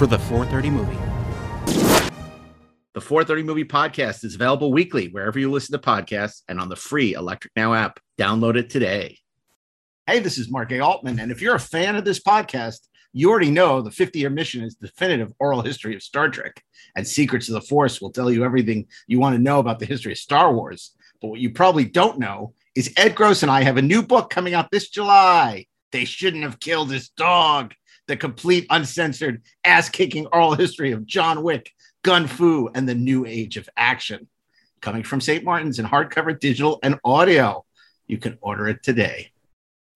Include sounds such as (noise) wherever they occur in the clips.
for the 430 movie. The 430 Movie Podcast is available weekly wherever you listen to podcasts and on the free Electric Now app. Download it today. Hey, this is Mark A. Altman, and if you're a fan of this podcast, you already know the 50 year mission is definitive oral history of Star Trek, and Secrets of the Force will tell you everything you want to know about the history of Star Wars. But what you probably don't know is Ed Gross and I have a new book coming out this July. They shouldn't have killed his dog. The complete, uncensored, ass kicking oral history of John Wick, Gun Fu, and the new age of action. Coming from St. Martin's in hardcover, digital, and audio. You can order it today.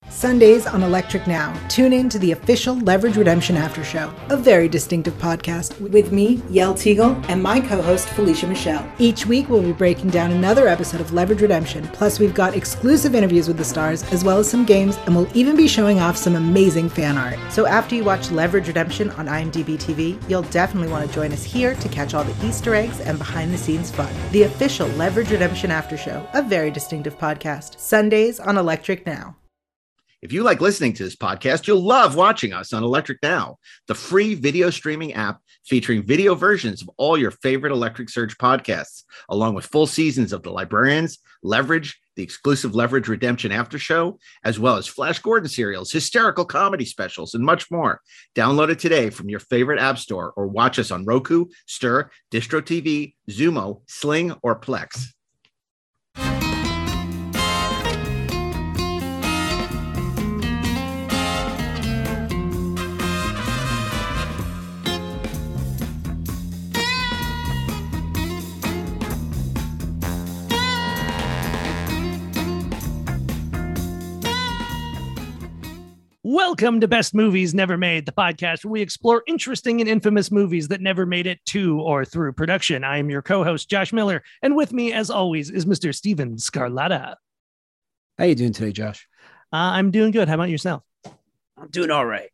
Sundays on Electric Now. Tune in to the official Leverage Redemption After Show, a very distinctive podcast with me, Yel Teagle, and my co host, Felicia Michelle. Each week, we'll be breaking down another episode of Leverage Redemption. Plus, we've got exclusive interviews with the stars, as well as some games, and we'll even be showing off some amazing fan art. So, after you watch Leverage Redemption on IMDb TV, you'll definitely want to join us here to catch all the Easter eggs and behind the scenes fun. The official Leverage Redemption After Show, a very distinctive podcast. Sundays on Electric Now. If you like listening to this podcast, you'll love watching us on Electric Now, the free video streaming app featuring video versions of all your favorite Electric Surge podcasts, along with full seasons of The Librarians, Leverage, the exclusive Leverage Redemption After Show, as well as Flash Gordon serials, hysterical comedy specials, and much more. Download it today from your favorite app store or watch us on Roku, Stirr, Distro TV, Xumo, Sling, or Plex. Welcome to Best Movies Never Made, the podcast where we explore interesting and infamous movies that never made it to or through production. I am your co host, Josh Miller, and with me, as always, is Mr. Steven Scarlatta. How are you doing today, Josh? Uh, I'm doing good. How about yourself? I'm doing all right.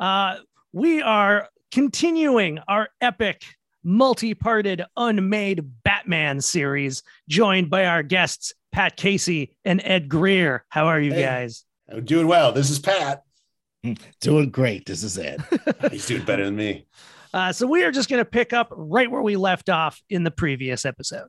Uh, we are continuing our epic, multi parted, unmade Batman series, joined by our guests, Pat Casey and Ed Greer. How are you Hey. guys? I'm doing well. This is Pat. Doing great. This is Ed. (laughs) He's doing better than me. Uh, so we are just going to pick up right where we left off in the previous episode.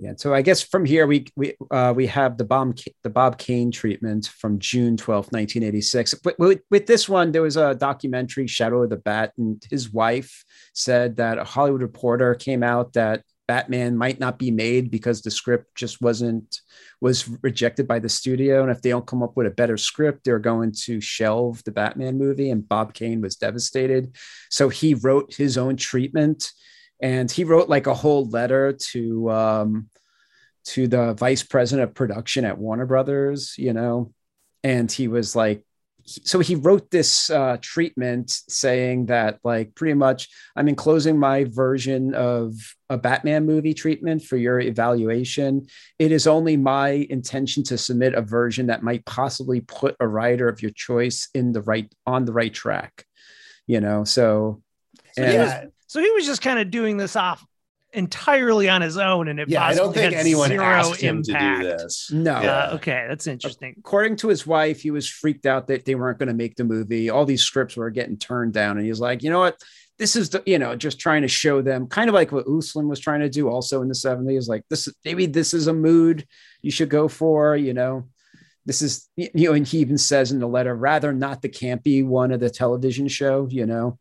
Yeah. So I guess from here we we uh, we have the Bob the Bob Kane treatment from June twelfth, nineteen eighty six. But with, with this one, there was a documentary, Shadow of the Bat, and his wife said that a Hollywood Reporter came out that Batman might not be made because the script just wasn't was rejected by the studio, and if they don't come up with a better script, they're going to shelve the Batman movie. And Bob Kane was devastated, so he wrote his own treatment and he wrote like a whole letter to um, to the vice president of production at Warner Brothers, you know, and he was like, so he wrote this uh, treatment saying that like pretty much I'm enclosing my version of a Batman movie treatment for your evaluation. It is only my intention to submit a version that might possibly put a writer of your choice in the right on the right track, you know. So, So and- was so he was just kind of doing this off entirely on his own, and it Yeah, I don't think had anyone zero asked him impact. to do this. no, Uh, okay, that's interesting. according to his wife, he was freaked out that they weren't going to make the movie. All these scripts were getting turned down, and he's like, you know what? This is the you know just trying to show them kind of like what Uslan was trying to do also in the 70s. Like this maybe this is a mood you should go for. You know, this is you know, and he even says in the letter, rather not the campy one of the television show. You know,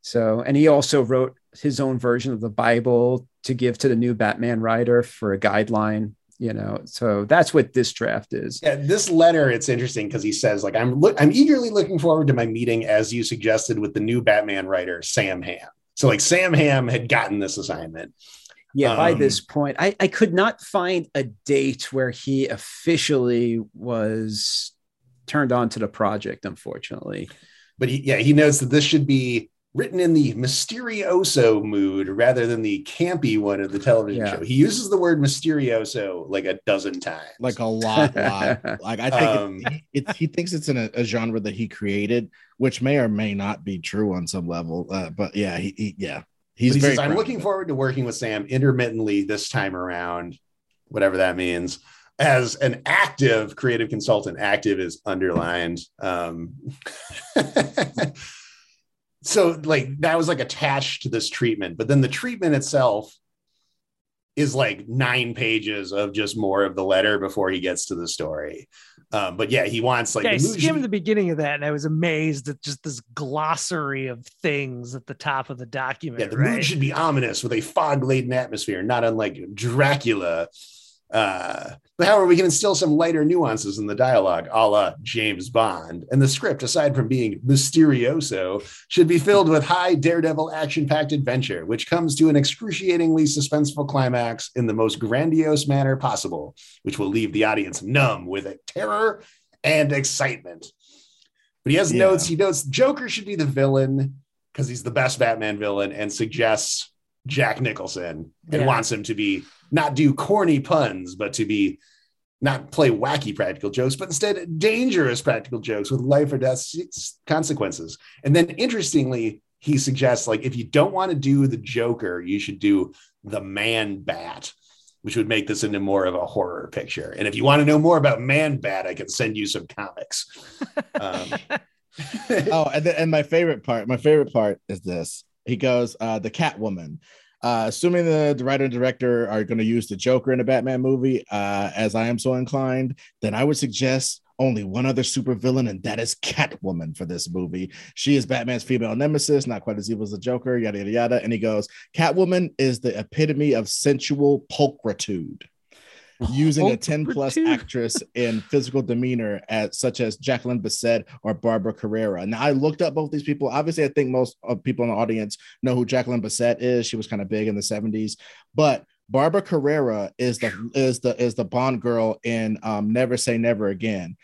so and he also wrote his own version of the Bible to give to the new Batman writer for a guideline. You know, so that's what this draft is. Yeah, this letter it's interesting because he says like I'm look I'm eagerly looking forward to my meeting as you suggested with the new Batman writer Sam Hamm. So like Sam Hamm had gotten this assignment. Yeah, by Um, this point, I, I could not find a date where he officially was turned on to the project, unfortunately. But he, yeah, he knows that this should be written in the mysterioso mood rather than the campy one of the television Yeah. show. He uses the word mysterioso like a dozen times. like a lot, lot. (laughs) Like I think Um, it, it, he thinks it's in a, a genre that he created, which may or may not be true on some level. Uh, but yeah, he, he yeah, he's he very. says, I'm looking forward to working with Sam intermittently this time around, whatever that means. As an active creative consultant, active is underlined. Um, (laughs) so, like, that was like attached to this treatment, but then the treatment itself is like nine pages of just more of the letter before he gets to the story. Um, but yeah, he wants like Okay, I skimmed the beginning of that and I was amazed at just this glossary of things at the top of the document. Yeah, the right? mood should be ominous with a fog laden atmosphere, not unlike Dracula. Uh, but however, we can instill some lighter nuances in the dialogue, a la James Bond. And the script, aside from being mysterioso, should be filled with high daredevil action packed adventure, which comes to an excruciatingly suspenseful climax in the most grandiose manner possible, which will leave the audience numb with terror and excitement. But he has Yeah. notes. He notes Joker should be the villain because he's the best Batman villain and suggests Jack Nicholson and Yeah. wants him to be not do corny puns, but to be not play wacky practical jokes, but instead dangerous practical jokes with life or death consequences. And then interestingly, he suggests like if you don't want to do the Joker, you should do the Man Bat, which would make this into more of a horror picture. And if you want to know more about Man Bat, I can send you some comics. (laughs) Um, oh, and, then, and my favorite part, my favorite part is this. He goes, uh, the Catwoman. Uh, assuming the, the writer and director are going to use the Joker in a Batman movie, uh, as I am so inclined, then I would suggest only one other supervillain, and that is Catwoman for this movie. She is Batman's female nemesis, not quite as evil as the Joker, yada yada yada. And he goes, Catwoman is the epitome of sensual pulchritude. Using a 10 plus actress in physical demeanor as such as Jacqueline Bisset or Barbara Carrera. Now I looked up both these people. Obviously, I think most of people in the audience know who Jacqueline Bisset is. She was kind of big in the 70s, but Barbara Carrera is the is the is the Bond girl in um, Never Say Never Again.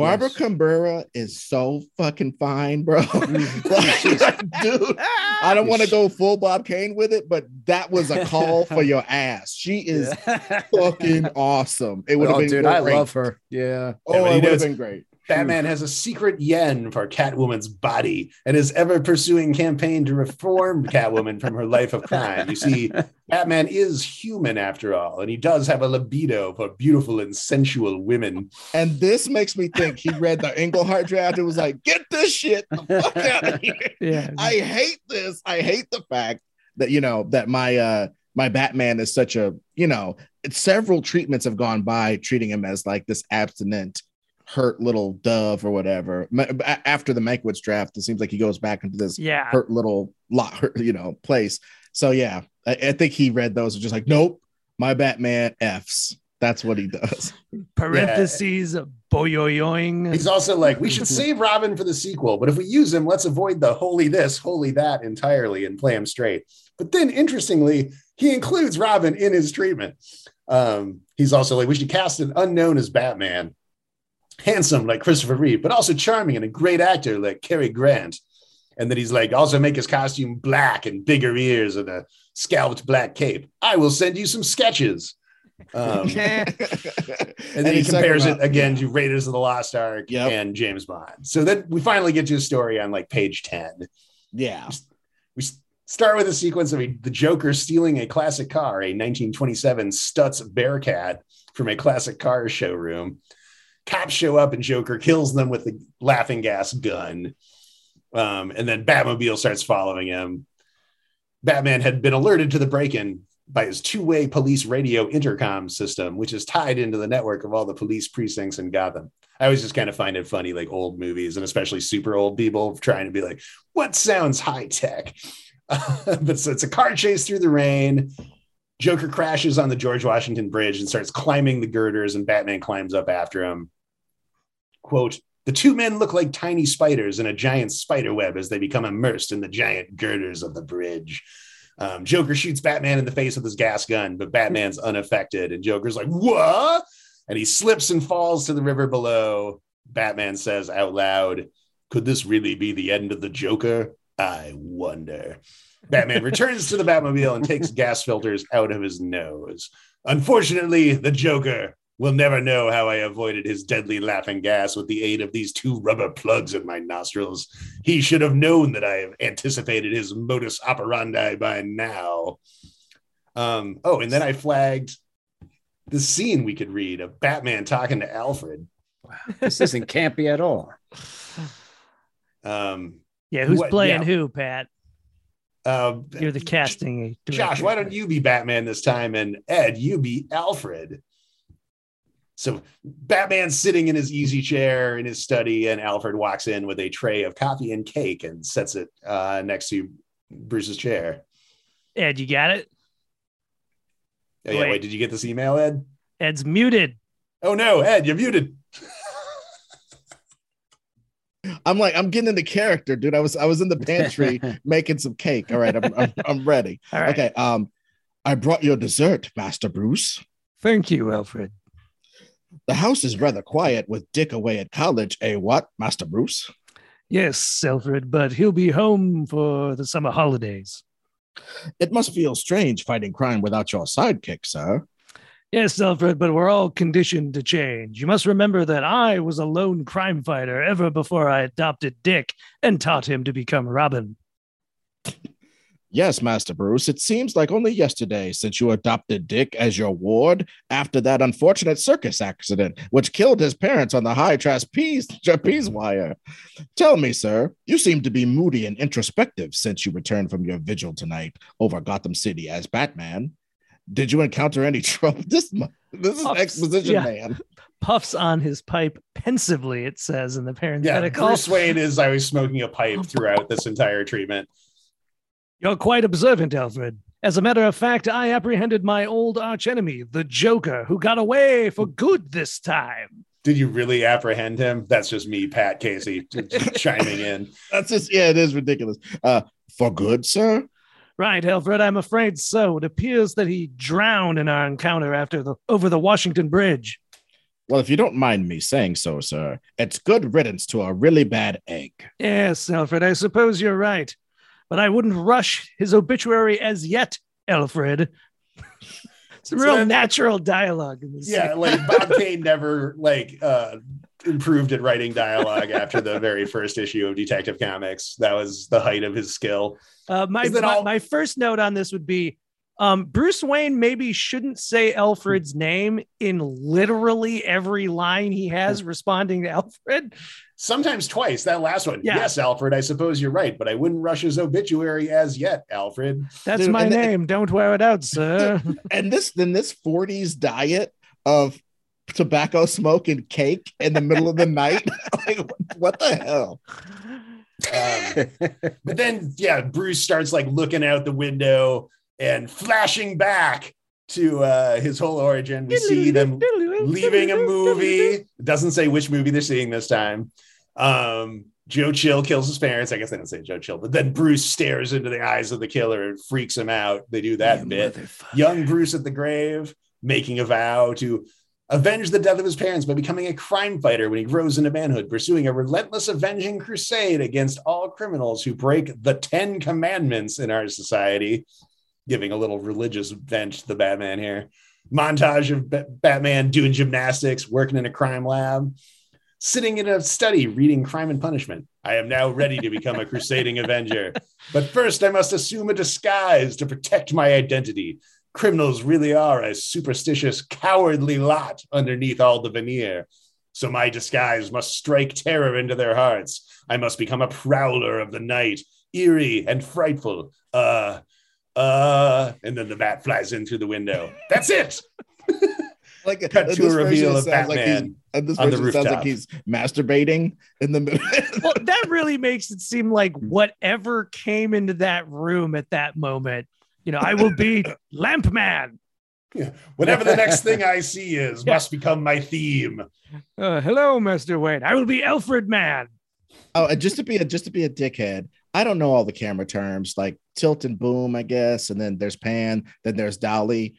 Barbara Yes. Cabrera is so fucking fine, bro. She's- (laughs) Like, (laughs) dude, I don't want to go full Bob Kane with it, but that was a call (laughs) for your ass. She is fucking awesome. It would have oh, been dude, great. I love her. Yeah. Oh, Yeah, it would have been great. Batman has a secret yen for Catwoman's body and is ever pursuing campaign to reform Catwoman from her life of crime. You see, (laughs) Batman is human after all, and he does have a libido for beautiful and sensual women. And this makes me think he read the Englehart draft and was like, get this shit the fuck (laughs) out of here. yeah. I hate this. I hate the fact that you know that my uh my Batman is such a you know several treatments have gone by treating him as like this abstinent hurt little dove or whatever. After the Mankiewicz draft, it seems like he goes back into this yeah. hurt little lot, you know, place. So yeah, I, I think he read those and just like, nope, my Batman F's. That's what he does. (laughs) Parentheses, boyoyoing. He's also like, we should (laughs) save Robin for the sequel, but if we use him, let's avoid the holy this, holy that entirely and play him straight. But then, interestingly, he includes Robin in his treatment. Um, he's also like, we should cast an unknown as Batman, handsome like Christopher Reeve, but also charming and a great actor like Cary Grant. And then he's like, also make his costume black and bigger ears and a scalped black cape. I will send you some sketches. Um, (laughs) and then he compares about- it again to Raiders of the Lost Ark Yep. and James Bond. So then we finally get to a story on like page 10. Yeah. We start with a sequence of a, the Joker stealing a classic car, a 1927 Stutz Bearcat from a classic car showroom. Cops show up and Joker kills them with the laughing gas gun. Um, and then Batmobile starts following him. Batman had been alerted to the break in by his two way police radio intercom system, which is tied into the network of all the police precincts in Gotham. I always just kind of find it funny, like old movies and especially super old people trying to be like, what sounds high tech? (laughs) but so it's a car chase through the rain. Joker crashes on the George Washington Bridge and starts climbing the girders, and Batman climbs up after him. Quote, the two men look like tiny spiders in a giant spider web as they become immersed in the giant girders of the bridge. Um, Joker shoots Batman in the face with his gas gun, but Batman's (laughs) unaffected. And Joker's like, What? And he slips and falls to the river below. Batman says out loud, Could this really be the end of the Joker? I wonder. Batman returns to the Batmobile and takes gas filters out of his nose. Unfortunately, the Joker will never know how I avoided his deadly laughing gas with the aid of these two rubber plugs in my nostrils. He should have known that I have anticipated his modus operandi by now. Um, oh, and then I flagged the scene we could read of Batman talking to Alfred. This isn't campy at all. Um, Yeah, who's What- playing yeah. who, Pat? uh, You're the casting. Josh, director. why don't you be Batman this time? And Ed, you be Alfred. So Batman's sitting in his easy chair in his study, and Alfred walks in with a tray of coffee and cake and sets it uh, next to Bruce's chair. Ed, you got it? Oh, yeah, Wait. wait, did you get this email, Ed? Ed's muted. Oh no, Ed, you're muted. (laughs) I'm like, I'm getting into character, dude. I was I was in the pantry (laughs) making some cake. All right, I'm I'm, I'm ready. All right. Okay. Um, I brought your dessert, Master Bruce. Thank you, Alfred. The house is rather quiet with Dick away at college. Eh, what, Master Bruce? Yes, Alfred, but he'll be home for the summer holidays. It must feel strange fighting crime without your sidekick, sir. Yes, Alfred, but we're all conditioned to change. You must remember that I was a lone crime fighter ever before I adopted Dick and taught him to become Robin. Yes, Master Bruce. It seems like only yesterday since you adopted Dick as your ward after that unfortunate circus accident, which killed his parents on the high trapeze, trapeze wire. Tell me, sir, you seem to be moody and introspective since you returned from your vigil tonight over Gotham City as Batman. Did you encounter any (laughs) trouble? This, mu- this is Ups, exposition, yeah. man. Puffs on his pipe pensively, it says in the Yeah, parenthetical. Bruce Wayne is always smoking a pipe oh, throughout this entire treatment. You're quite observant, Alfred. As a matter of fact, I apprehended my old archenemy, the Joker, who got away for good this time. Did you really apprehend him? That's just me, Pat Casey, (laughs) chiming in. That's just, yeah, it is ridiculous. Uh, for good, sir? Right, Alfred, I'm afraid so. It appears that he drowned in our encounter after the over the Washington Bridge. Well, if you don't mind me saying so, sir, it's good riddance to a really bad egg. Yes, Alfred, I suppose you're right. But I wouldn't rush his obituary as yet, Alfred. Some So real natural dialogue in this. Yeah, like Bob (laughs) Kane never like uh improved at writing dialogue after the very first issue of Detective Comics. That was the height of his skill. Uh, my, my all- my first note on this would be um, Bruce Wayne maybe shouldn't say Alfred's name in literally every line he has responding to Alfred. Sometimes twice. That last one. Yeah. Yes, Alfred, I suppose you're right, but I wouldn't rush his obituary as yet, Alfred. That's Dude, my and the- name. Don't wear it out, sir. (laughs) and this then this 40s diet of tobacco smoke and cake in the middle of the night (laughs) like what, what the hell Um, but then, yeah, Bruce starts like looking out the window and flashing back to uh, his whole origin. We see them leaving a movie. It doesn't say which movie they're seeing this time. Um, Joe Chill kills his parents. I guess they don't say Joe Chill, but then Bruce stares into the eyes of the killer and freaks him out. They do that bit. Young Bruce at the grave, making a vow to avenge the death of his parents by becoming a crime fighter when he grows into manhood, pursuing a relentless avenging crusade against all criminals who break the Ten Commandments in our society. Giving a little religious bent to the Batman here. Montage of Ba- Batman doing gymnastics, working in a crime lab, sitting in a study reading Crime and Punishment. I am now ready to become a crusading (laughs) avenger. But first, I must assume a disguise to protect my identity. Criminals really are a superstitious, cowardly lot underneath all the veneer. So my disguise must strike terror into their hearts. I must become a prowler of the night, eerie and frightful. Uh, uh, and then the bat flies in through the window. That's it. (laughs) like Cut this to a reveal of sounds like Batman. he's- And this On the version sounds like he's masturbating in the middle. well, that really makes it seem like whatever came into that room at that moment, you know, I will be (laughs) Lamp Man. Whatever the next thing I see (laughs) is Yeah. must become my theme. Uh, hello, Master Wayne. I will be Alfred Man. Oh, and just to be a just to be a dickhead, I don't know all the camera terms like tilt and boom, I guess, and then there's pan, then there's dolly.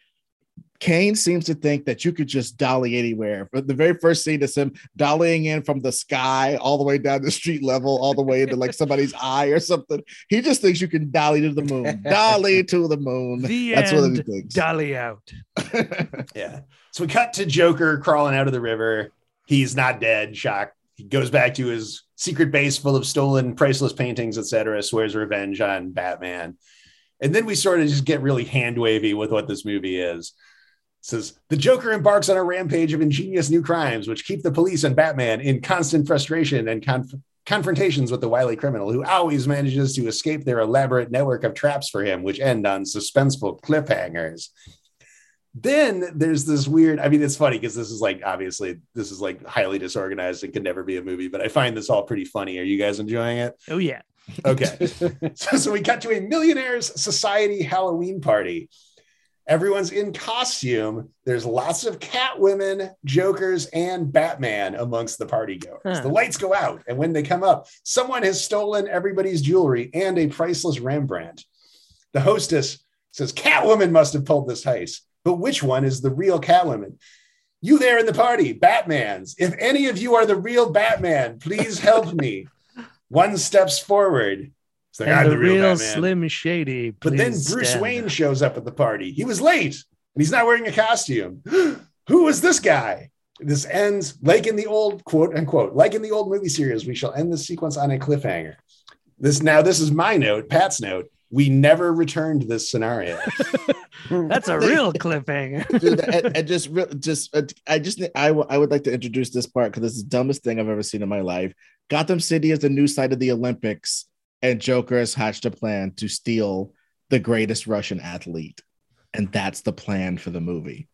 Kane seems to think that you could just dolly anywhere. But the very first scene is him dollying in from the sky all the way down the street level, all the way into like somebody's (laughs) eye or something. He just thinks you can dolly to the moon, (laughs) dolly to the moon. The That's what he end. thinks. Dolly out. (laughs) Yeah. So we cut to Joker crawling out of the river. He's not dead, shocked. He goes back to his secret base full of stolen, priceless paintings, etc., swears revenge on Batman. And then we sort of just get really hand wavy with what this movie is. Says the Joker embarks on a rampage of ingenious new crimes, which keep the police and Batman in constant frustration and conf- confrontations with the wily criminal, who always manages to escape their elaborate network of traps for him, which end on suspenseful cliffhangers. Then there's this weird i mean it's funny because this is like obviously this is like highly disorganized and could never be a movie but i find this all pretty funny. Are you guys enjoying it? Oh, yeah. okay. (laughs) So, so we cut to a millionaires society halloween party everyone's in costume. There's lots of catwomen jokers and batman amongst the party goers. Huh. the lights go out and when they come up someone has stolen everybody's jewelry and a priceless rembrandt. The hostess says catwoman must have pulled this heist but which one is the real catwoman you there in the party batman's. If any of you are the real batman please help me. (laughs) One steps forward it's like, and I'm the, the real, real Slim Shady. But then Bruce stand Wayne up. shows up at the party. He was late and he's not wearing a costume. (gasps) Who is this guy? This ends like in the old quote unquote, like in the old movie series. We shall end the sequence on a cliffhanger. This now, this is my note, Pat's note. We never returned this scenario. (laughs) (laughs) That's a real cliffhanger. (laughs) Dude, and, and just re- just uh, I just I, w- I would like to introduce this part because this is the dumbest thing I've ever seen in my life. Gotham City is the new site of the Olympics, and Joker has hatched a plan to steal the greatest Russian athlete, and that's the plan for the movie.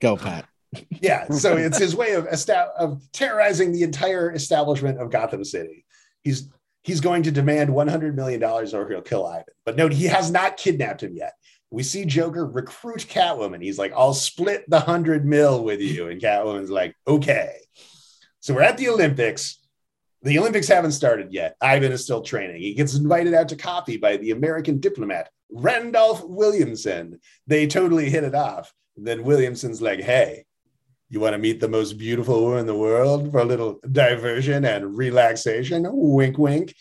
Go, Pat. (laughs) yeah, so it's his way of esta- of terrorizing the entire establishment of Gotham City. He's he's going to demand 100 million dollars or he'll kill Ivan. But no, he has not kidnapped him yet. We see Joker recruit Catwoman. He's like, "I'll split the 100 mil with you." And Catwoman's like, "Okay." So we're at the Olympics. The Olympics haven't started yet. Ivan is still training. He gets invited out to coffee by the American diplomat, Randolph Williamson. They totally hit it off. Then Williamson's like, hey, you want to meet the most beautiful woman in the world for a little diversion and relaxation? Oh, wink, wink.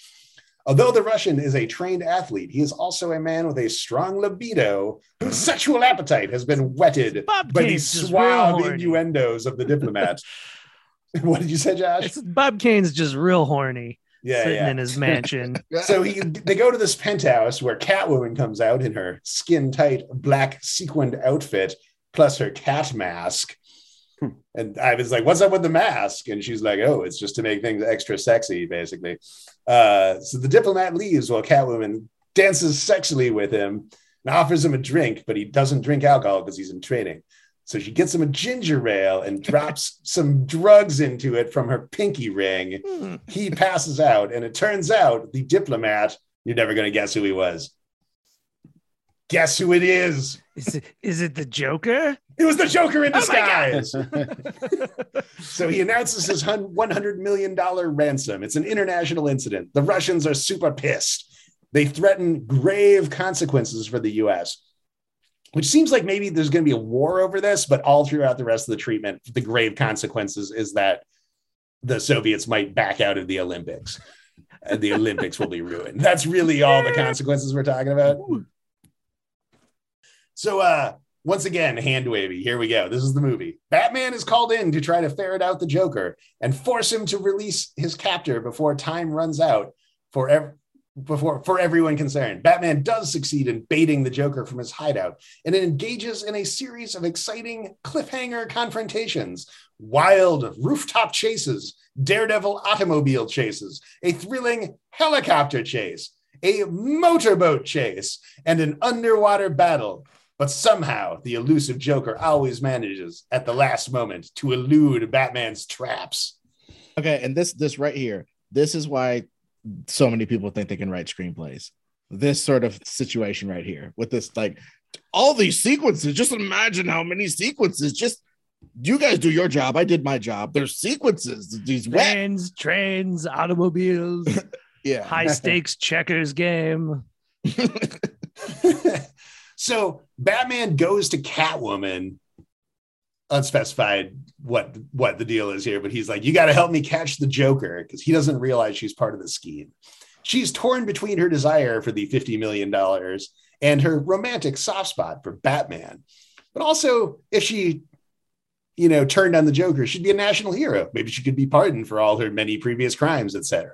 Although the Russian is a trained athlete, he is also a man with a strong libido whose sexual appetite has been whetted Bob by the Kane's suave innuendos of the diplomat. (laughs) (laughs) what did you say, Josh? It's, Bob Kane's just real horny, Yeah, sitting yeah. in his mansion. (laughs) so he they go to this penthouse where Catwoman comes out in her skin tight black sequined outfit plus her cat mask. And I was like, "What's up with the mask?" And she's like, "Oh, it's just to make things extra sexy, basically." Uh, so the diplomat leaves while Catwoman dances sexually with him and offers him a drink, but he doesn't drink alcohol because he's in training. So she gets him a ginger ale and drops (laughs) some drugs into it from her pinky ring Hmm. he passes out, and it turns out the diplomat, you're never going to guess who he was. Guess who it is? Is it, is it the Joker? It was the Joker in Oh disguise. (laughs) so he announces his $100 million ransom. It's an international incident. The Russians are super pissed. They threaten grave consequences for the US, which seems like maybe there's going to be a war over this, but all throughout the rest of the treatment, the grave consequences is that the Soviets might back out of the Olympics and the Olympics will be ruined. That's really all the consequences we're talking about. So, uh, once again, hand wavy. Here we go. This is the movie. Batman is called in to try to ferret out the Joker and force him to release his captor before time runs out for ev- before for everyone concerned. Batman does succeed in baiting the Joker from his hideout and it engages in a series of exciting cliffhanger confrontations, wild rooftop chases, daredevil automobile chases, a thrilling helicopter chase, a motorboat chase, and an underwater battle But somehow the elusive Joker always manages at the last moment to elude Batman's traps. Okay, and this this right here, this is why so many people think they can write screenplays. This sort of situation right here with this like all these sequences. Just imagine how many sequences. Just you guys do your job. I did my job. There's sequences. These wet. Trains, trains, automobiles, (laughs) Yeah. high stakes (laughs) checkers game. (laughs) so Batman goes to Catwoman, unspecified what what the deal is here, but he's like, "You got to help me catch the Joker," because he doesn't realize she's part of the scheme. She's torn between her desire for the fifty million dollars and her romantic soft spot for Batman, but also if she. You know, turned on the Joker, she'd be a national hero. Maybe she could be pardoned for all her many previous crimes, etc.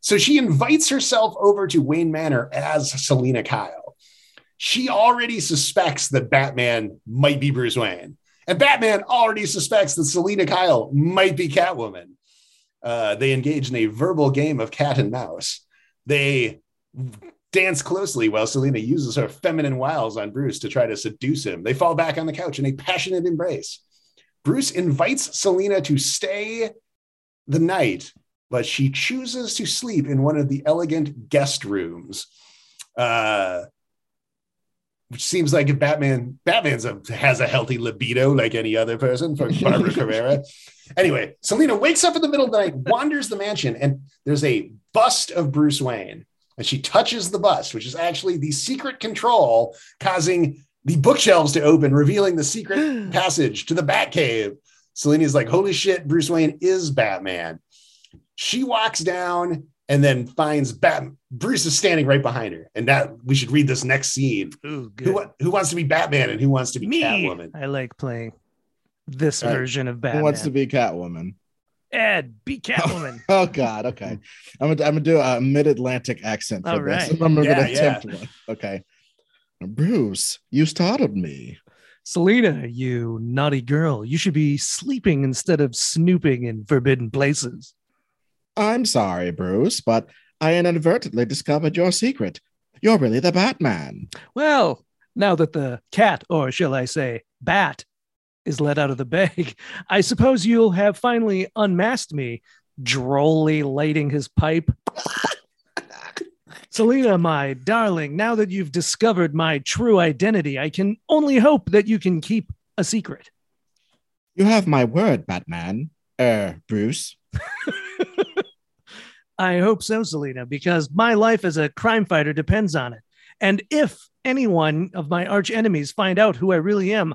So she invites herself over to Wayne Manor as Selina Kyle. She already suspects that Batman might be Bruce Wayne, and Batman already suspects that Selina Kyle might be Catwoman. Uh, they engage in a verbal game of cat and mouse. They dance closely while Selina uses her feminine wiles on Bruce to try to seduce him. They fall back on the couch in a passionate embrace. Bruce invites Selina to stay the night but she chooses to sleep in one of the elegant guest rooms. Uh, which seems like if Batman Batman's a, has a healthy libido like any other person for (laughs) Barbara Carrera. Anyway, Selina wakes up in the middle of the night, wanders the mansion, and there's a bust of Bruce Wayne. And she touches the bust, which is actually the secret control causing the bookshelves to open, revealing the secret (gasps) passage to the Batcave. Selina's like, holy shit, Bruce Wayne is Batman. She walks down and then finds Batman. Bruce is standing right behind her, and that we should read this next scene. Ooh, good. Who who wants to be Batman and who wants to be Me. Catwoman? I like playing this All right. version of Batman. Who wants to be Catwoman? Ed, be (laughs) oh, Catwoman. Oh God. Okay. I'm gonna I'm gonna do a mid-Atlantic accent for All this. right. I'm gonna Yeah, attempt one. Okay. Bruce, you startled me. Selina, you naughty girl, you should be sleeping instead of snooping in forbidden places. I'm sorry, Bruce, but I inadvertently discovered your secret. You're really the Batman. Well, now that the cat, or shall I say, bat, is let out of the bag, (laughs) I suppose you'll have finally unmasked me, drolly lighting his pipe. (laughs) Selina, my darling, now that you've discovered my true identity, I can only hope that you can keep a secret. You have my word, Batman. Er, Bruce. (laughs) I hope so, Selina, because my life as a crime fighter depends on it. And if any one of my arch enemies find out who I really am,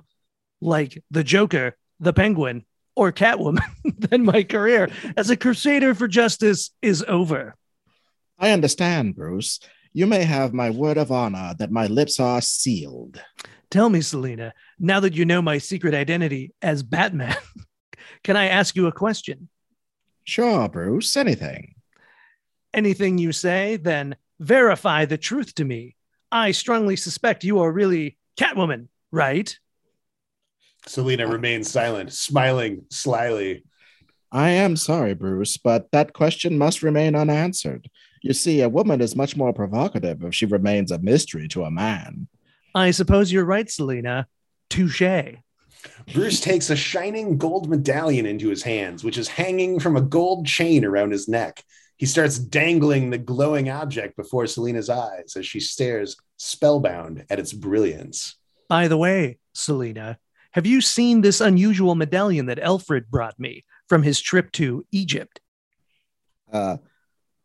like the Joker, the Penguin, or Catwoman, (laughs) then my career as a crusader for justice is over. I understand, Bruce. You may have my word of honor that my lips are sealed. Tell me, Selina, now that you know my secret identity as Batman, (laughs) can I ask you a question? Sure, Bruce, anything. Anything you say, then verify the truth to me. I strongly suspect you are really Catwoman, right? Selina uh, remains silent, smiling slyly. I am sorry, Bruce, but that question must remain unanswered. You see, a woman is much more provocative if she remains a mystery to a man. I suppose you're right, Selina. Touche. Bruce takes a shining gold medallion into his hands, which is hanging from a gold chain around his neck. He starts dangling the glowing object before Selina's eyes as she stares spellbound at its brilliance. By the way, Selina, have you seen this unusual medallion that Alfred brought me from his trip to Egypt? Uh,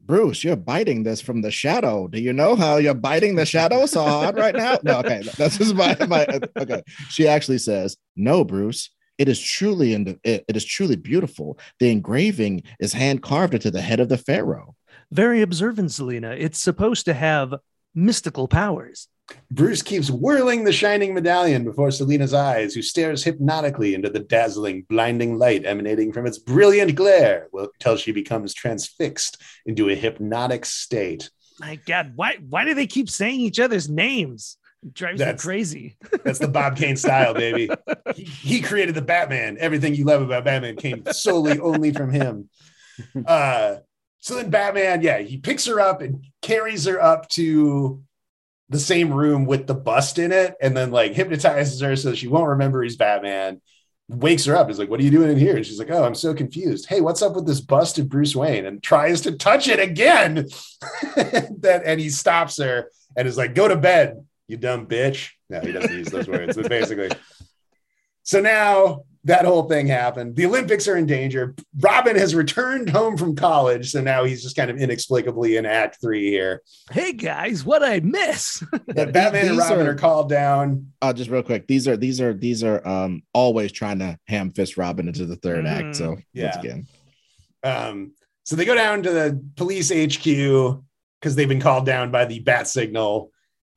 Bruce, you're biting this from the shadow. Do you know how you're biting the shadow so hard right now? No, okay, (laughs) that's just my, my okay. She actually says, "No, Bruce, it is truly in it, it is truly beautiful. The engraving is hand carved into the head of the pharaoh." Very observant, Selina. It's supposed to have mystical powers. Bruce keeps whirling the shining medallion before Selina's eyes, who stares hypnotically into the dazzling, blinding light emanating from its brilliant glare until she becomes transfixed into a hypnotic state. My God, why why do they keep saying each other's names? It drives That's- me crazy. That's the Bob Kane style, baby. He, he created the Batman. Everything you love about Batman came solely only from him. (laughs) Uh, so then Batman, yeah, he picks her up and carries her up to the same room with the bust in it and then like hypnotizes her so she won't remember he's Batman. Wakes her up. He's like, What are you doing in here? And she's like, Oh, I'm so confused. Hey, what's up with this bust of Bruce Wayne? And tries to touch it again. (laughs) that and he stops her and is like, Go to bed, you dumb bitch. No, he doesn't use those words, but basically. So now that whole thing happened. The Olympics are in danger. Robin has returned home from college, so now he's just kind of inexplicably in Act Three here. Hey guys, what I miss? (laughs) Yeah, Batman and Robin are- are called down. Uh, just real quick, these are these are these are um always trying to ham fist Robin into the third Mm, act. So yeah. once again, Um, so they go down to the police HQ because they've been called down by the bat signal,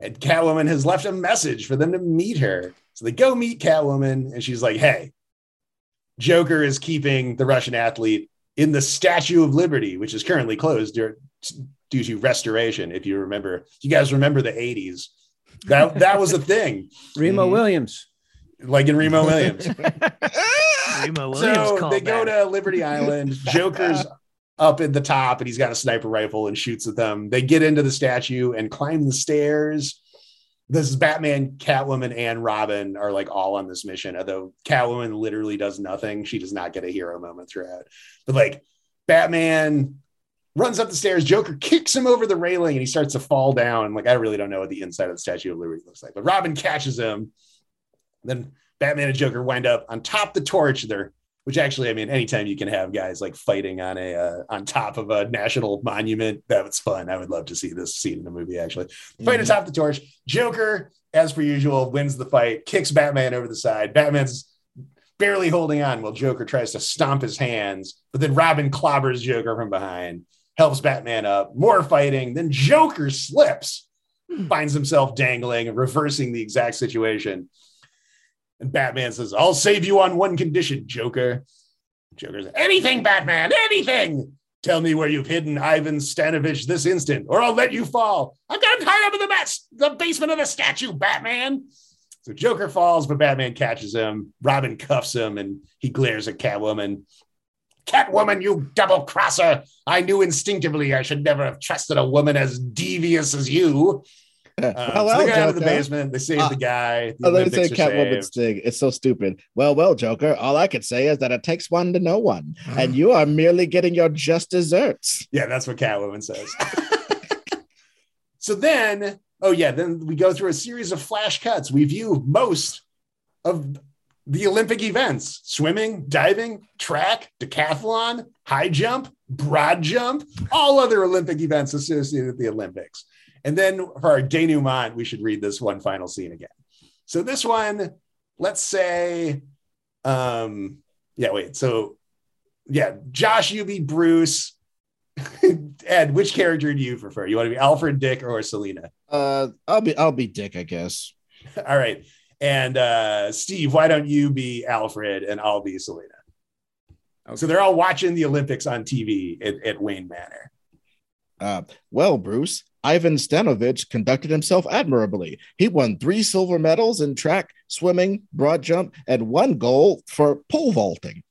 and Catwoman has left a message for them to meet her. So they go meet Catwoman, and she's like, "Hey, Joker is keeping the Russian athlete in the Statue of Liberty, which is currently closed dur- due to restoration. If you remember, you guys remember the '80s, that that was a thing, (laughs) Remo Mhm. Williams. like in Remo Williams. (laughs) Remo Williams so called they go to Liberty Island. Joker's (laughs) up at the top and he's got a sniper rifle and shoots at them. They get into the statue and climb the stairs. This is Batman, Catwoman, and Robin are like all on this mission. Although Catwoman literally does nothing. She does not get a hero moment throughout. But like Batman runs up the stairs, Joker kicks him over the railing and he starts to fall down. Like I really don't know what the inside of the Statue of Liberty looks like. But Robin catches him. Then Batman and Joker wind up on top the torch. They're which actually, I mean, anytime you can have guys like fighting on a uh, on top of a national monument, that's fun. I would love to see this scene in the movie. Actually, fight Mhm. atop the torch. Joker, as per usual, wins the fight, kicks Batman over the side. Batman's barely holding on while Joker tries to stomp his hands, but then Robin clobbers Joker from behind, helps Batman up. More fighting. Then Joker slips, finds himself dangling and reversing the exact situation. And Batman says, I'll save you on one condition, Joker. Joker says, Anything, Batman, anything. Tell me where you've hidden Ivan Stanovich this instant, or I'll let you fall. I've got him tied up in the, mess, the basement of the statue, Batman. So Joker falls, but Batman catches him. Robin cuffs him, and he glares at Catwoman. Catwoman, you double crosser. I knew instinctively I should never have trusted a woman as devious as you. Um, well, so they well, go out of the Joker. basement. They save Uh, the guy. The Oh, let me say Olympics are Catwoman's saved. thing. It's so stupid. Well, well, Joker. All I can say is that it takes one to know one, and (gasps) you are merely getting your just desserts. Yeah, that's what Catwoman says. (laughs) so then, oh yeah, then we go through a series of flash cuts. We view most of the Olympic events: swimming, diving, track, decathlon, high jump, broad jump, all other Olympic events associated with the Olympics. And then for our denouement, we should read this one final scene again. So this one, let's say, um, yeah, wait. So yeah, Josh, you be Bruce. (laughs) Ed, which character do you prefer? You want to be Alfred, Dick, or Selina? Uh, I'll be I'll be Dick, I guess. (laughs) All right. And uh, Steve, why don't you be Alfred and I'll be Selina? So they're all watching the Olympics on TV at, at Wayne Manor. Uh, well, Bruce, Ivan Stanovich conducted himself admirably. He won three silver medals in track, swimming, broad jump, and one gold for pole vaulting.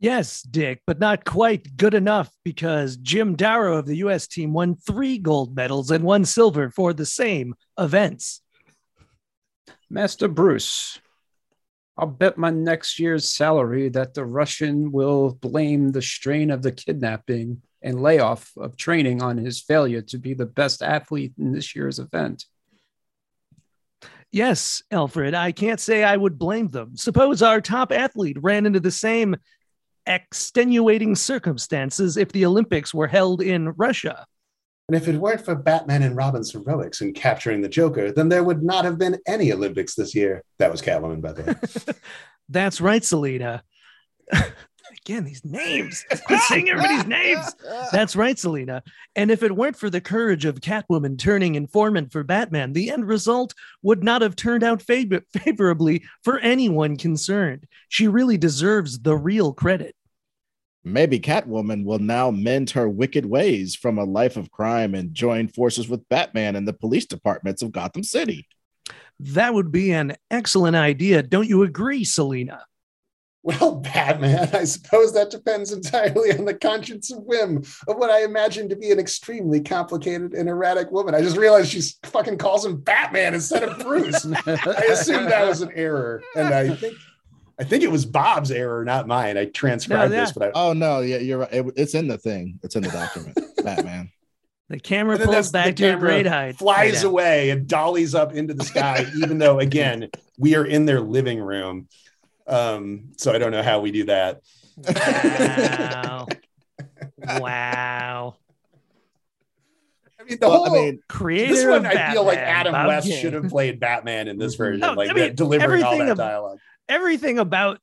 Yes, Dick, but not quite good enough because Jim Darrow of the U.S. team won three gold medals and one silver for the same events. Master Bruce, I'll bet my next year's salary that the Russian will blame the strain of the kidnapping and layoff of training on his failure to be the best athlete in this year's event. Yes, Alfred, I can't say I would blame them. Suppose our top athlete ran into the same extenuating circumstances if the Olympics were held in Russia. And if it weren't for Batman and Robin's heroics in capturing the Joker, then there would not have been any Olympics this year. That was Catwoman, by the way. (laughs) That's right, Selina. Again, these names. (laughs) Quit saying everybody's names. That's right, Selina. And if it weren't for the courage of Catwoman turning informant for Batman, the end result would not have turned out favor- (laughs) favorably for anyone concerned. She really deserves the real credit. Maybe Catwoman will now mend her wicked ways from a life of crime and join forces with Batman and the police departments of Gotham City. That would be an excellent idea. Don't you agree, Selina? Well, Batman, I suppose that depends entirely on the conscience and whim of what I imagine to be an extremely complicated and erratic woman. I just realized she fucking calls him Batman instead of Bruce. (laughs) I assumed that was an error, and I think I think it was Bob's error, not mine. I transcribed No, yeah. this, but I, Oh no, yeah, you're right. It- it's in the thing. It's in the document. (laughs) Batman. The camera pulls back the to a camera great height. flies Yeah. away and dollies up into the sky, even though again we are in their living room. Um, so I don't know how we do that. Wow. (laughs) wow. I mean, the Well, I whole mean, Creator this one of I feel like Adam Bob West Kane. should have played Batman in this version, No, like I mean, that- delivering all everything that ab- dialogue. everything about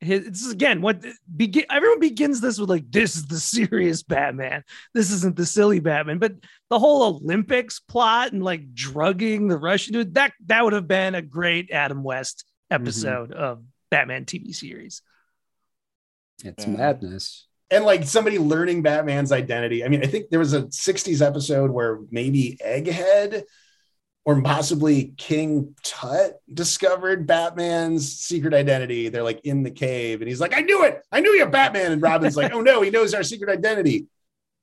his this is again what begin everyone begins this with like this is the serious batman this isn't the silly batman but the whole olympics plot and like drugging the russian dude that that would have been a great adam west episode of batman tv series It's Yeah. madness. and like somebody learning Batman's identity. I mean, I think there was a 60s episode where maybe Egghead or possibly King Tut discovered Batman's secret identity. They're like in the cave, and he's like, I knew it. I knew you're Batman. And Robin's like, Oh no, he knows our secret identity.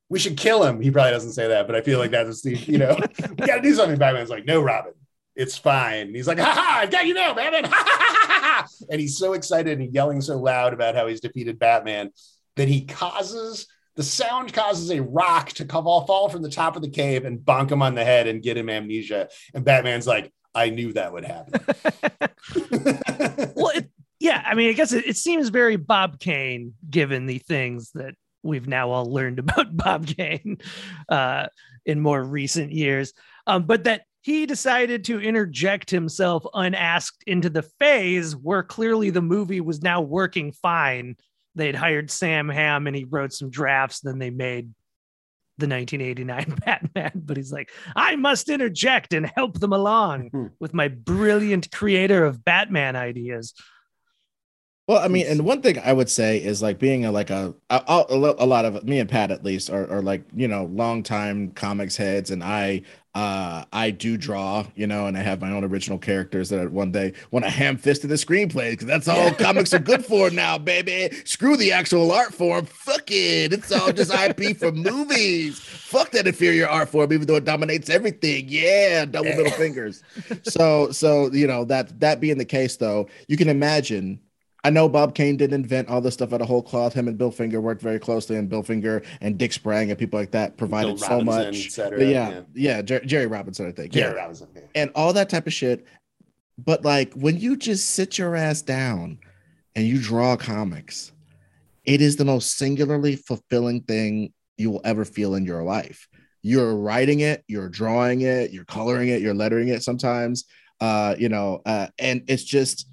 We should kill him. He probably doesn't say that, but I feel like that's the, you know, (laughs) we gotta do something. Batman's like, No, Robin, it's fine. And he's like, Ha ha, I've got you now, Batman. Ha ha ha ha. And he's so excited and yelling so loud about how he's defeated Batman that he causes the sound causes a rock to come all fall from the top of the cave and bonk him on the head and get him amnesia. And Batman's like, I knew that would happen. (laughs) (laughs) well it, yeah i mean i guess it, it seems very bob kane given the things that we've now all learned (laughs) about bob kane uh, in more recent years um, but that he decided to interject himself unasked into the phase where clearly the movie was now working fine they'd hired sam hamm and he wrote some drafts then they made the 1989 (laughs) Batman, but he's like, I must interject and help them along (laughs) with my brilliant creator of Batman ideas. Well, I mean, and one thing I would say is like being a like a a, a, lot of me and Pat at least are, are like you know longtime comics heads, and I uh I do draw, you know, and I have my own original characters that one day want to ham fist in the screenplay because that's all comics are good for now, (laughs) baby. Screw the actual art form, fuck it. It's all just IP for movies. Fuck that inferior art form, even though it dominates everything. Yeah, double middle (laughs) fingers. So so you know that that being the case, though, you can imagine. I know Bob Kane didn't invent all this stuff out of whole cloth. Him and Bill Finger worked very closely, and Bill Finger and Dick Sprang and people like that provided Bill so Robinson, much. et cetera, yeah, yeah. yeah, Jer- Jerry Robinson, I think. Jerry yeah, Robinson. yeah. and all that type of shit. But like when you just sit your ass down and you draw comics, it is the most singularly fulfilling thing you will ever feel in your life. You're writing it, you're drawing it, you're coloring it, you're lettering it sometimes. Uh, you know, uh, and it's just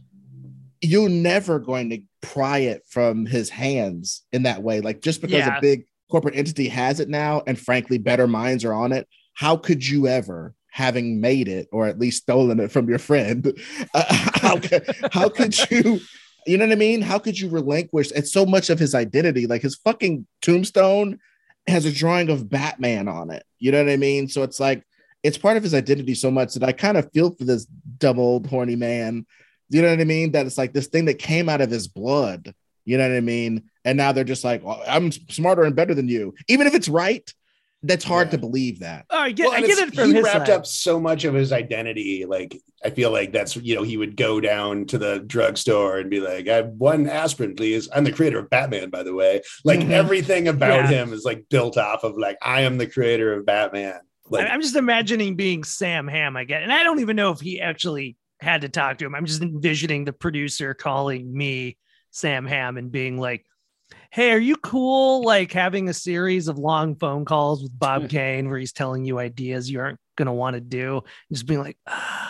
you're never going to pry it from his hands in that way. Like just because Yeah. a big corporate entity has it now, and frankly, better minds are on it. How could you ever, having made it or at least stolen it from your friend, (laughs) uh, how, how could (laughs) you? You know what I mean? How could you relinquish? It's so much of his identity. Like his fucking tombstone has a drawing of Batman on it. You know what I mean? So it's like it's part of his identity so much that I kind of feel for this old horny man. You know what I mean? That it's like this thing that came out of his blood. You know what I mean? And now they're just like, well, I'm smarter and better than you. Even if it's right, that's hard Yeah. to believe that. Oh, I get, Well, I get it from he his wrapped side. up so much of his identity. Like I feel like that's you know he would go down to the drugstore and be like, "I have one aspirin, please." I'm the creator of Batman, by the way. Like Mhm. everything about Yeah. him is like built off of like I am the creator of Batman. Like I- I'm just imagining being Sam Hamm. I get, and I don't even know if he actually had to talk to him. I'm just envisioning the producer calling me Sam Hamm and being like, "Hey, are you cool? Like having a series of long phone calls with Bob (laughs) Kane where he's telling you ideas you aren't gonna want to do, just being like." "Ah."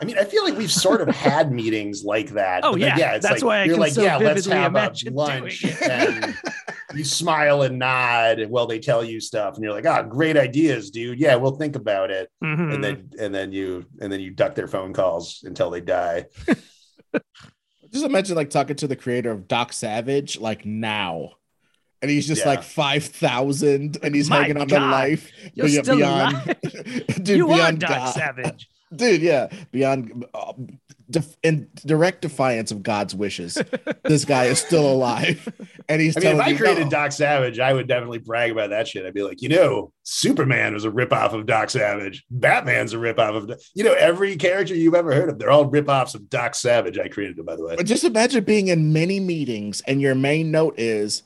I mean, I feel like we've sort of had (laughs) meetings like that. Oh, yeah. yeah. It's That's like, why I you're like, so yeah, let's have a lunch, and (laughs) you smile and nod while they tell you stuff, and you're like, "Ah, great ideas, dude. Yeah, we'll think about it." Mhm. And then and then you and then you duck their phone calls until they die. (laughs) Just imagine like talking to the creator of Doc Savage, like now. And he's just Yeah. like 5,000 and he's My hanging on to life. You're Be- still beyond, alive. (laughs) dude, you are beyond Doc God. Savage. (laughs) Dude, yeah. Beyond uh, def- in direct defiance of God's wishes, this guy is still alive, and he's. I mean, if I created no. Doc Savage, I would definitely brag about that shit. I'd be like, you know, Superman was a ripoff of Doc Savage. Batman's a ripoff of, you know, every character you've ever heard of, they're all ripoffs of Doc Savage. I created them, by the way. But just imagine being in many meetings and your main note is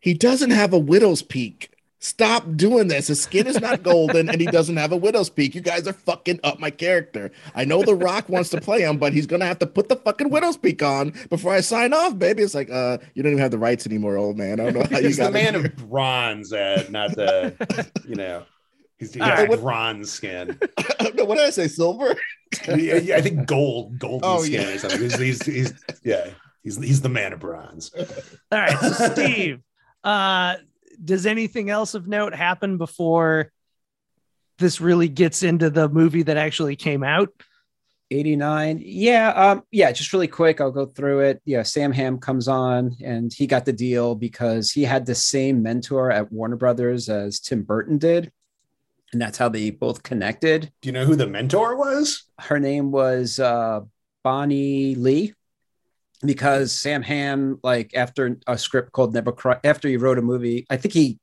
he doesn't have a widow's peak. Stop doing this. His skin is not golden and he doesn't have a widow's peak. You guys are fucking up my character. I know The Rock wants to play him, but he's gonna have to put the fucking widow's peak on before I sign off, baby. It's like, uh, you don't even have the rights anymore, old man. I don't know how you got. He's the man it. of bronze, Ed, not the, you know, he's, he's All got right. bronze skin. no, (laughs) what did I say? Silver? Yeah, yeah, I think gold, golden Oh, skin yeah. or something. He's, he's, he's, yeah, he's, he's the man of bronze. All right, so Steve, uh, does anything else of note happen before this really gets into the movie that actually came out? 89 yeah um yeah just really quick i'll go through it yeah sam hamm comes on and he got the deal because he had the same mentor at warner brothers as tim burton did and that's how they both connected Do you know who the mentor was? her name was uh bonnie lee because sam hamm like after a script called never cry after he wrote a movie i think he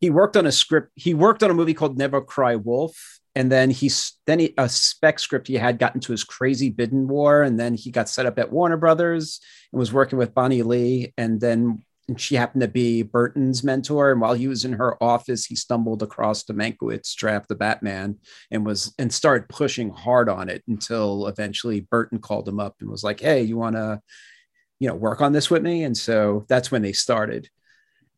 he worked on a script he worked on a movie called never cry wolf and then he's then he, a spec script he had got into his crazy bidding war and then he got set up at warner brothers and was working with bonnie lee and then she happened to be burton's mentor and while he was in her office he stumbled across the mankiewicz draft the batman and was and started pushing hard on it until eventually burton called him up and was like hey you want to you know work on this with me? And so that's when they started.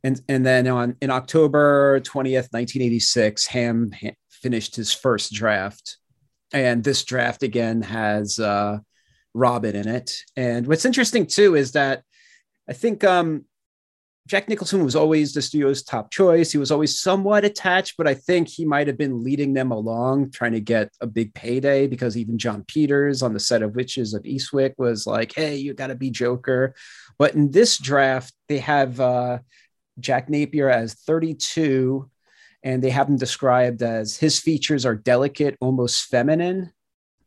And and then on in october 20th 1986 hamm finished his first draft. And this draft again has uh robin in it. And what's interesting too is that i think um Jack Nicholson was always the studio's top choice. He was always somewhat attached, but I think he might have been leading them along, trying to get a big payday because even Jon Peters on the set of Witches of Eastwick was like, hey, you got to be Joker. But in this draft, they have uh, Jack Napier as 32, and they have him described as his features are delicate, almost feminine.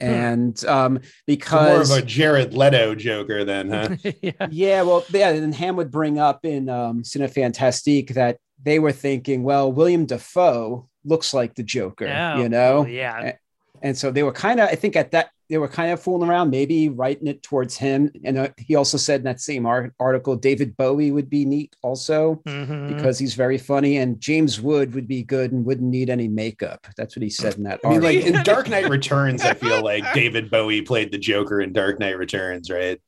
And um, So more of a Jared Leto Joker then, huh? (laughs) yeah. yeah, well, yeah, and Hamm would bring up in um, Cinefantastique that they were thinking, well, William Dafoe looks like the Joker, Yeah, you know, yeah. And so they were kind of, I think, at that they were kind of fooling around, maybe writing it towards him. And uh, he also said in that same art- article, David Bowie would be neat also Mhm. because he's very funny, and James Wood would be good and wouldn't need any makeup. That's what he said in that I mean, article. like in Dark Knight Returns, I feel like (laughs) David Bowie played the Joker in Dark Knight Returns, right?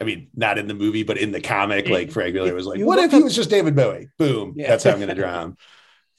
I mean, not in the movie, but in the comic, like Frank Miller was like, "What if he was just David Bowie?" Boom, Yeah. that's how I'm going to draw him. (laughs)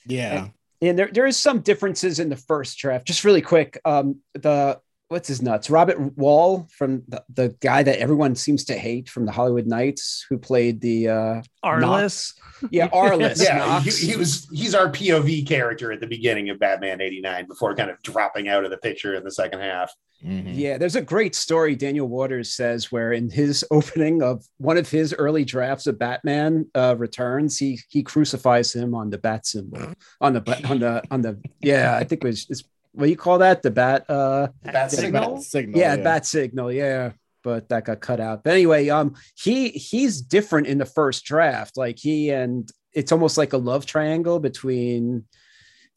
Yeah. And there, there is some differences in the first draft. Just really quick, um, the what's his nuts? Robert Wuhl from the, the guy that everyone seems to hate from the Hollywood Knights, who played the uh, Arliss. yeah (laughs) Arliss. Yeah, Knox. he, he was he's our POV character at the beginning of Batman '89 before kind of dropping out of the picture in the second half. Mhm. Yeah, there's a great story Daniel Waters says where in his (laughs) opening of one of his early drafts of Batman uh, Returns, he he crucifies him on the bat symbol on the ba- on the on the yeah I think it was it's, what do you call that the bat uh Bat signal. Bat signal. yeah, bat signal yeah but that got cut out but anyway um he he's different in the first draft like he and it's almost like a love triangle between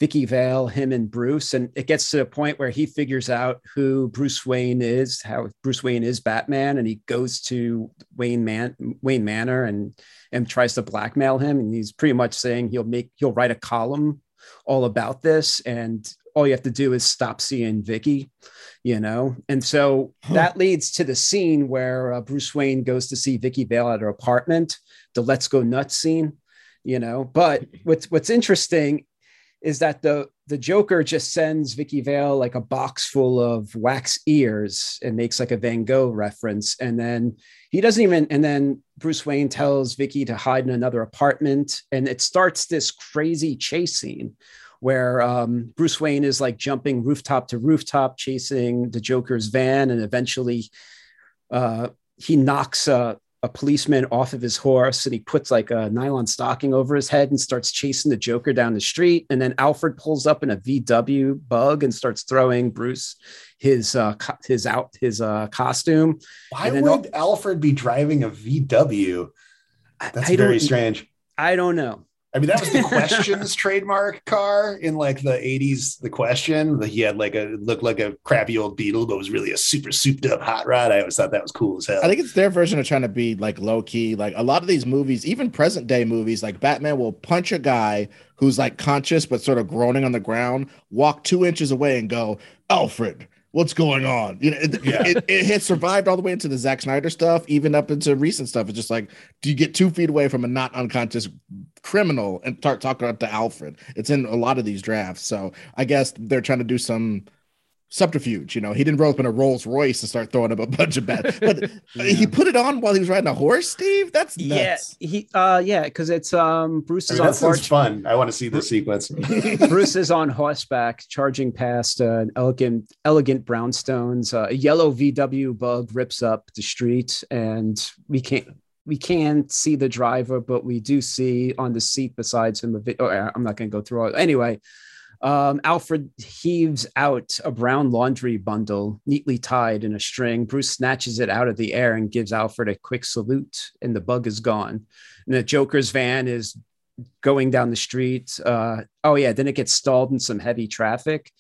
Vicki Vale, him and Bruce, and it gets to the point where he figures out who Bruce Wayne is, how Bruce Wayne is Batman, and he goes to Wayne Man Wayne Manor and and tries to blackmail him, and he's pretty much saying he'll make he'll write a column all about this, and all you have to do is stop seeing Vicki, you know, and so that leads to the scene where uh, Bruce Wayne goes to see Vicki Vale at her apartment, the "Let's Go Nuts" scene, you know. But what's what's interesting is that the the Joker just sends Vicki Vale like a box full of wax ears and makes like a Van Gogh reference, and then he doesn't even. And then Bruce Wayne tells Vicki to hide in another apartment, and it starts this crazy chase scene where um, Bruce Wayne is like jumping rooftop to rooftop, chasing the Joker's van, and eventually uh, he knocks uh, a policeman off of his horse and he puts like a nylon stocking over his head and starts chasing the Joker down the street. And then Alfred pulls up in a VW bug and starts throwing Bruce his uh co- his out his uh costume. Why would Alfred be driving a VW? That's I very strange. I don't know. I mean, that was the (laughs) questions trademark car in like the 80s. The question that he had like a looked like a crappy old beetle, but was really a super souped up hot rod. I always thought that was cool as hell. I think it's their version of trying to be like low key. Like a lot of these movies, even present day movies, like Batman will punch a guy who's like conscious but sort of groaning on the ground, walk two inches away and go, Alfred, what's going on? You know, it, Yeah. it, it had survived all the way into the Zack Snyder stuff, even up into recent stuff. It's just like, do you get two feet away from a not unconscious criminal and start talking about to Alfred? It's in a lot of these drafts. So I guess they're trying to do some subterfuge. You know, he didn't roll up in a Rolls Royce and start throwing up a bunch of bad, but (laughs) he put it on while he was riding a horse, Steve. That's nuts. Yeah, he uh yeah, because it's um Bruce I is mean, on that sounds horse- fun. I want to see the sequence. (laughs) Bruce is on horseback, charging past uh, an elegant, elegant brownstones. Uh, a yellow VW bug rips up the street, and we can't we can't see the driver, but we do see on the seat besides him. A vi- oh, I'm not going to go through all. Anyway, um, Alfred heaves out a brown laundry bundle, neatly tied in a string. Bruce snatches it out of the air and gives Alfred a quick salute, and the bug is gone. And the Joker's van is going down the street. Uh, oh yeah, then it gets stalled in some heavy traffic,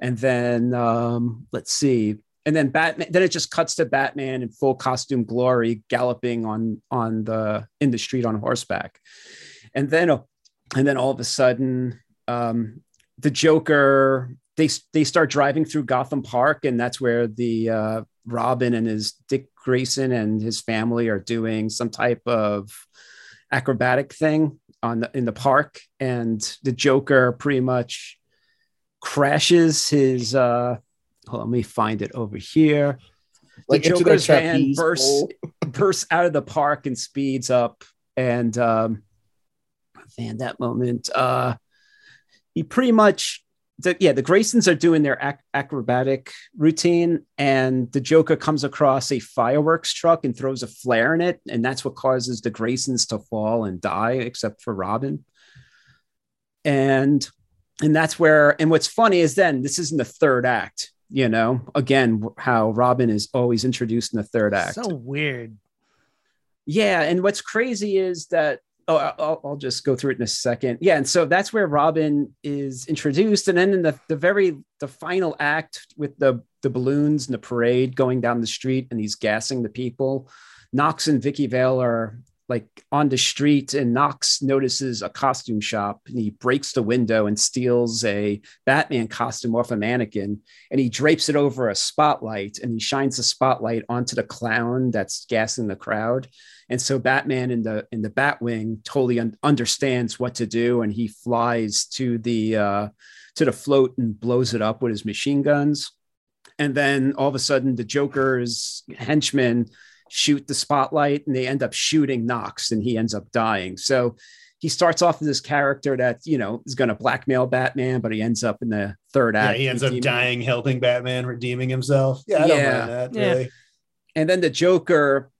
and then um, let's see, and then Batman. Then it just cuts to Batman in full costume glory, galloping on on the in the street on horseback, and then uh, and then all of a sudden, um, the Joker. They, they start driving through Gotham Park, and that's where the uh, Robin and his Dick Grayson and his family are doing some type of acrobatic thing on the, in the park. And the joker pretty much crashes his uh on, let me find it over here. Like the joker's van bursts, (laughs) bursts out of the park and speeds up. And um man that moment uh he pretty much the, yeah, the Graysons are doing their ac- acrobatic routine, and the Joker comes across a fireworks truck and throws a flare in it, and that's what causes the Graysons to fall and die, except for Robin. And and that's where and what's funny is then this is in the third act. You know, again, how Robin is always introduced in the third act. So weird. Yeah, and what's crazy is that oh, I'll, I'll just go through it in a second. Yeah, and so that's where Robin is introduced, and then in the the very the final act with the the balloons and the parade going down the street, and he's gassing the people. Knox and Vicki Vale are like on the street, and Knox notices a costume shop, and he breaks the window and steals a Batman costume off a mannequin, and he drapes it over a spotlight, and he shines the spotlight onto the clown that's gassing the crowd. And so Batman in the in the Batwing totally un- understands what to do, and he flies to the uh, to the float and blows it up with his machine guns. And then all of a sudden, the Joker's henchmen shoot the spotlight, and they end up shooting Knox, and he ends up dying. So he starts off as this character that you know is going to blackmail Batman, but he ends up in the third Yeah, act. he ends up dying, helping Batman, redeeming himself. Yeah, I don't Yeah. mind that Yeah. really. and then the Joker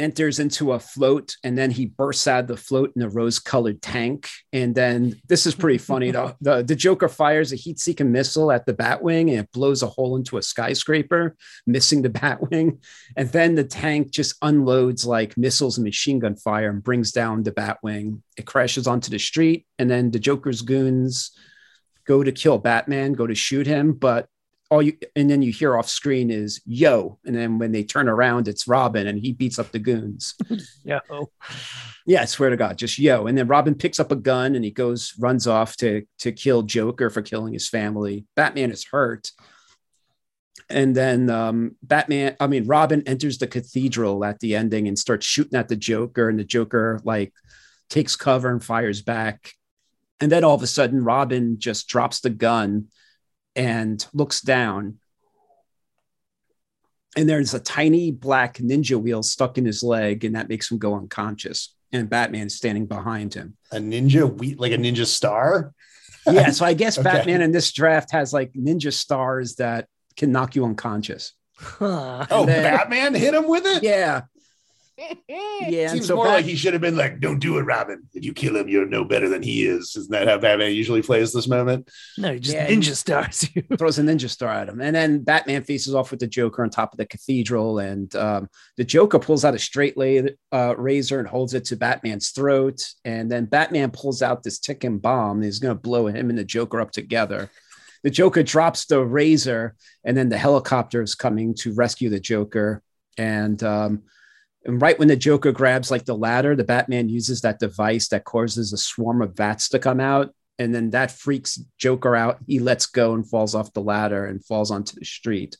enters into a float and then he bursts out of the float in a rose-colored tank. And then this is pretty funny the, (laughs) the, the joker fires a heat-seeking missile at the batwing and it blows a hole into a skyscraper missing the (laughs) batwing. And then the tank just unloads like missiles and machine gun fire and brings down the batwing. It crashes onto the street and then the joker's goons go to kill batman go to shoot him. But all you and then you hear off screen is yo and then when they turn around it's robin and he beats up the goons. (laughs) Yo. yeah i swear to god just yo. And then robin picks up a gun and he goes runs off to to kill joker for killing his family. Batman is hurt. And then um, batman i mean robin enters the cathedral at the ending and starts shooting at the joker and the joker like takes cover and fires back. And then all of a sudden robin just drops the gun and looks down and there's a tiny black ninja wheel stuck in his leg and that makes him go unconscious and Batman's standing behind him A ninja, we like a ninja star. yeah so i guess (laughs) Okay. batman in this draft has like ninja stars that can knock you unconscious Huh. Oh, then- Batman hit him with it. yeah Yeah, Seems so more Bat- like he should have been like, "Don't do it, Robin. If you kill him, you're no better than he is." Isn't that how Batman usually plays this moment? No, he just Yeah, ninja he- stars you. (laughs) throws a ninja star at him. And then Batman faces off with the Joker on top of the cathedral. And um, the Joker pulls out a straight la- uh, razor and holds it to Batman's throat. And then Batman pulls out this ticking bomb. And he's going to blow him and the Joker up together. The Joker drops the razor, and then the helicopter is coming to rescue the Joker. And um, and right when the Joker grabs like the ladder, the Batman uses that device that causes a swarm of bats to come out and then that freaks Joker out. He lets go and falls off the ladder and falls onto the street.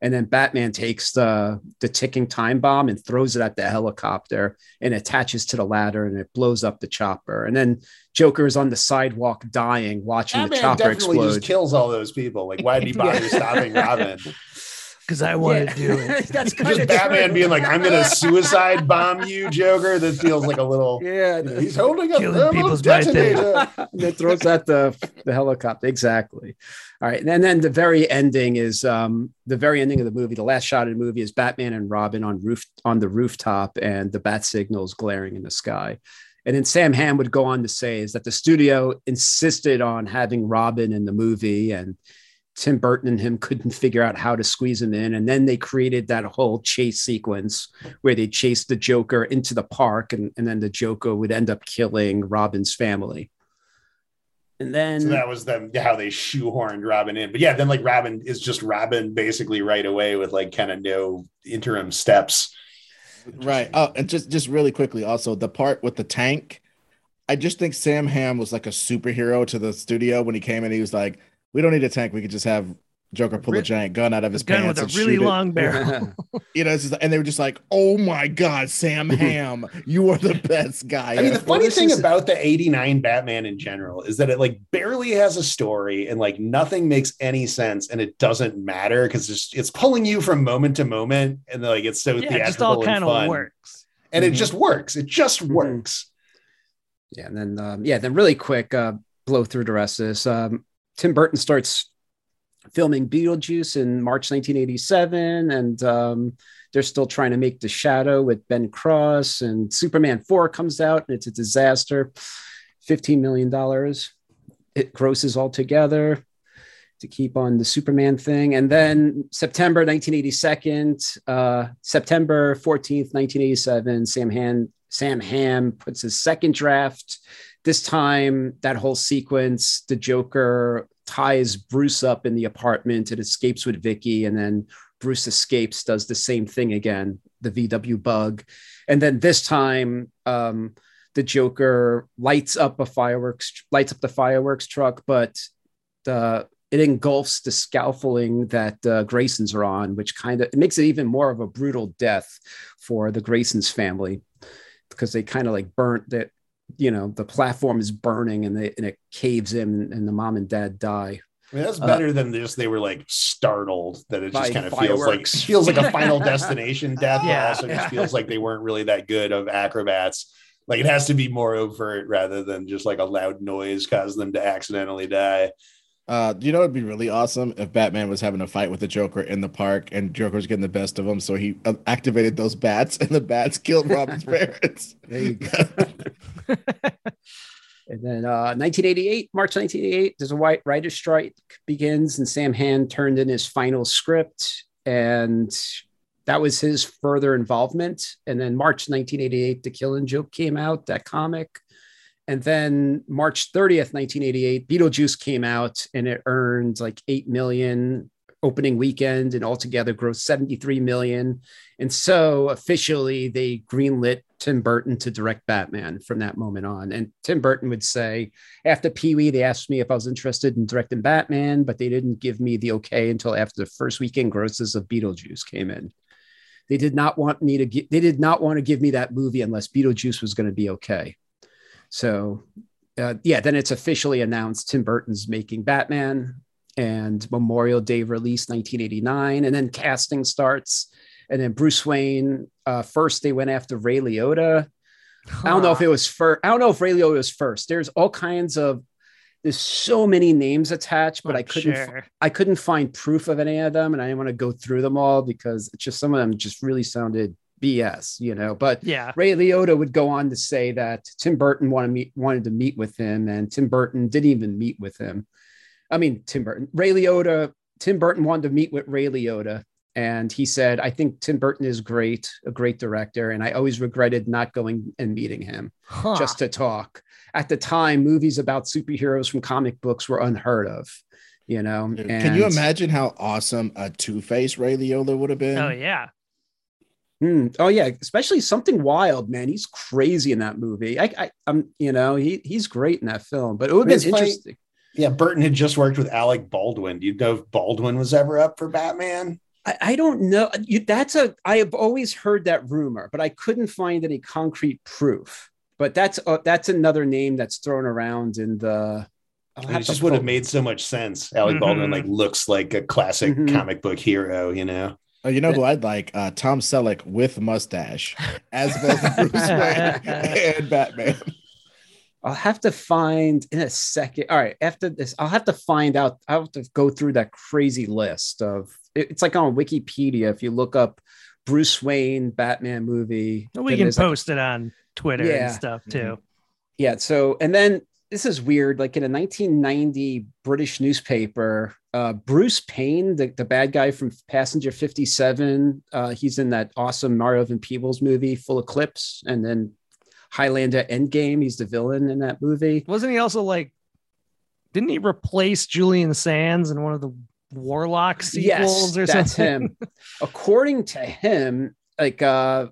And then Batman takes the the ticking time bomb and throws it at the helicopter and attaches to the ladder and it blows up the chopper. And then Joker is on the sidewalk dying, watching the chopper definitely explode. just kills all those people. Like, why did he (laughs) bother stopping Robin? (laughs) Because I want Yeah. to do it. (laughs) That's Just kinda Batman true. being like, "I'm gonna suicide bomb you, Joker." That feels like a little. yeah, you know, he's holding a Killing thermal people's my detonator. (laughs) and then throws at the the helicopter. Exactly. All right, and then the very ending is um, the very ending of the movie. The last shot of the movie is Batman and Robin on roof on the rooftop, and the bat signals glaring in the sky. And then Sam Hamm would go on to say is that the studio insisted on having Robin in the movie, and Tim Burton and him couldn't figure out how to squeeze him in. And then they created that whole chase sequence where they chased the Joker into the park, and, and then the Joker would end up killing Robin's family. And then So that was them how they shoehorned Robin in. But yeah, then like Robin is just Robin basically right away with like kind of no interim steps. Right. Oh, and just just really quickly, also the part with the tank. I just think Sam Hamm was like a superhero to the studio when he came in. He was like, "We don't need a tank. We could just have Joker pull a giant gun out of his Gun pants with a and really shoot it." long barrel. (laughs) You know, just, and they were just like, "Oh my god, Sam (laughs) Hamm, you are the best guy." I mean, the funny this thing is- about the 89 Batman in general is that it like barely has a story and like nothing makes any sense and it doesn't matter because it's, it's pulling you from moment to moment and like it's so yeah, it theatrical just all and kind of fun. works. And it Mhm. just works. It just Mhm. works. Yeah, and then um, yeah, then really quick uh, blow through the rest of this. Um, Tim Burton starts filming Beetlejuice in March 1987, and um, they're still trying to make The Shadow with Ben Cross, and Superman 4 comes out, and it's a disaster. $15 million. It grosses altogether to keep on the Superman thing. And then September 1982, uh, September 14th, 1987, Sam Hamm, Sam Hamm puts his second draft. This time, that whole sequence, the Joker ties Bruce up in the apartment and escapes with Vicki, and then Bruce escapes, does the same thing again, the VW bug. And then this time, um, the Joker lights up a fireworks, lights up the fireworks truck, but the it engulfs the scaffolding that uh, Graysons are on, which kind of it makes it even more of a brutal death for the Graysons family because they kind of like burnt that, you know, the platform is burning and, they, and it caves in and the mom and dad die. I mean, that's Uh, better than just they were like startled that it just kind of feels like (laughs) feels like a final (laughs) destination death, but Yeah, also yeah. just feels like they weren't really that good of acrobats. Like it has to be more overt rather than just like a loud noise cause them to accidentally die. Uh, you know, it'd be really awesome if Batman was having a fight with the Joker in the park and Joker was getting the best of him. So he uh, activated those bats (laughs) and the bats killed Robin's (laughs) parents. There you go. (laughs) And then uh, 1988, March 1988, there's a white writer's strike begins, and Sam Hamm turned in his final script, and that was his further involvement. And then March 1988, The Killing Joke came out, that comic. And then March 30th, 1988, Beetlejuice came out, and it earned like 8 million opening weekend and altogether grossed 73 million. And so officially they greenlit Tim Burton to direct Batman from that moment on. And Tim Burton would say, after Pee Wee, they asked me if I was interested in directing Batman, but they didn't give me the okay until after the first weekend grosses of Beetlejuice came in. They did not want me to they did not want to give me that movie unless Beetlejuice was going to be okay. So, uh, yeah, then it's officially announced Tim Burton's making Batman and Memorial Day release 1989. And then casting starts. And then Bruce Wayne, uh, first they went after Ray Liotta. I don't know if it was first. I don't know if Ray Liotta was first. There's all kinds of there's so many names attached, but I couldn't Sure. I couldn't find proof of any of them, and I didn't want to go through them all because it's just some of them just really sounded BS, you know. But Yeah. Ray Liotta would go on to say that Tim Burton wanted meet, wanted to meet with him, and Tim Burton didn't even meet with him. I mean, Tim Burton, Ray Liotta, Tim Burton wanted to meet with Ray Liotta, and he said, "I think Tim Burton is great, a great director, and I always regretted not going and meeting him Huh. just to talk." At the time, movies about superheroes from comic books were unheard of, you know. Can you imagine how awesome a Two Face Ray Liotta would have been? oh yeah. Hmm. Oh yeah, especially something wild, man. He's crazy in that movie. I, I, I'm, you know, he he's great in that film. But it would have It's been funny- interesting. Yeah, Burton had just worked with Alec Baldwin. Do you know if Baldwin was ever up for Batman? I, I don't know. You, that's a. I have always heard that rumor, but I couldn't find any concrete proof. But that's uh, that's another name that's thrown around in the. I'll It have to just would have made so much sense. Alec Mhm. Baldwin like looks like a classic Mhm. comic book hero, you know. Oh, you know who I'd like? Uh, Tom Selleck with mustache as both (laughs) Bruce Wayne and Batman. I'll have to find in a second. All right, after this, I'll have to find out. I'll have to go through that crazy list of it's like on Wikipedia. If you look up Bruce Wayne Batman movie, We can there's like- post it on Twitter Yeah. and stuff too. Yeah. So, and then this is weird. Like in a 1990 British newspaper, uh, Bruce Payne, the, the bad guy from Passenger 57, uh, he's in that awesome Mario Van Peebles movie, Full Eclipse, and then Highlander Endgame. He's the villain in that movie. Wasn't he also like? Didn't he replace Julian Sands in one of the Warlock sequels or that's something? him. (laughs) According to him, like uh,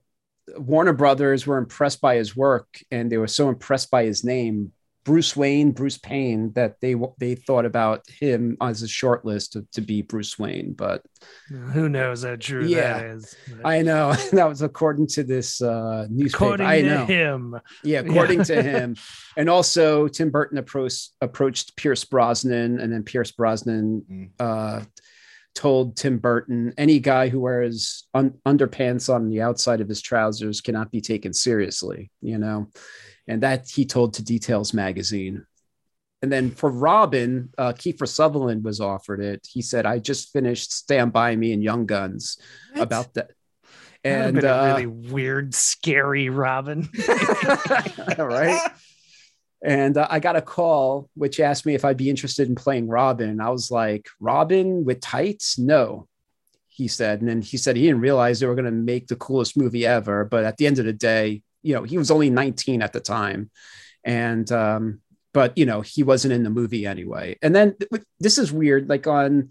Warner Brothers were impressed by his work, and they were so impressed by his name, Bruce Wayne, Bruce Payne, that they they thought about him as a short list to, to be Bruce Wayne. But Who knows how true Yeah. that is? I know (laughs) that was according to this uh, newspaper. According I to know. him, Yeah, according to (laughs) him. And also, Tim Burton approached approached Pierce Brosnan, and then Pierce Brosnan Mm. uh, told Tim Burton, any guy who wears un- underpants on the outside of his trousers cannot be taken seriously, you know. And that he told to Details magazine. And then for Robin, uh, Kiefer Sutherland was offered it. He said, "I just finished Stand By Me and Young Guns about that." that And a uh, really weird, scary Robin. (laughs) right? And uh, I got a call which asked me if I'd be interested in playing Robin. I was like, Robin with tights? No, he said. And then he said he didn't realize they were going to make the coolest movie ever. But at the end of the day, you know, he was only 19 at the time. And, um, but, you know, he wasn't in the movie anyway. And then this is weird. Like on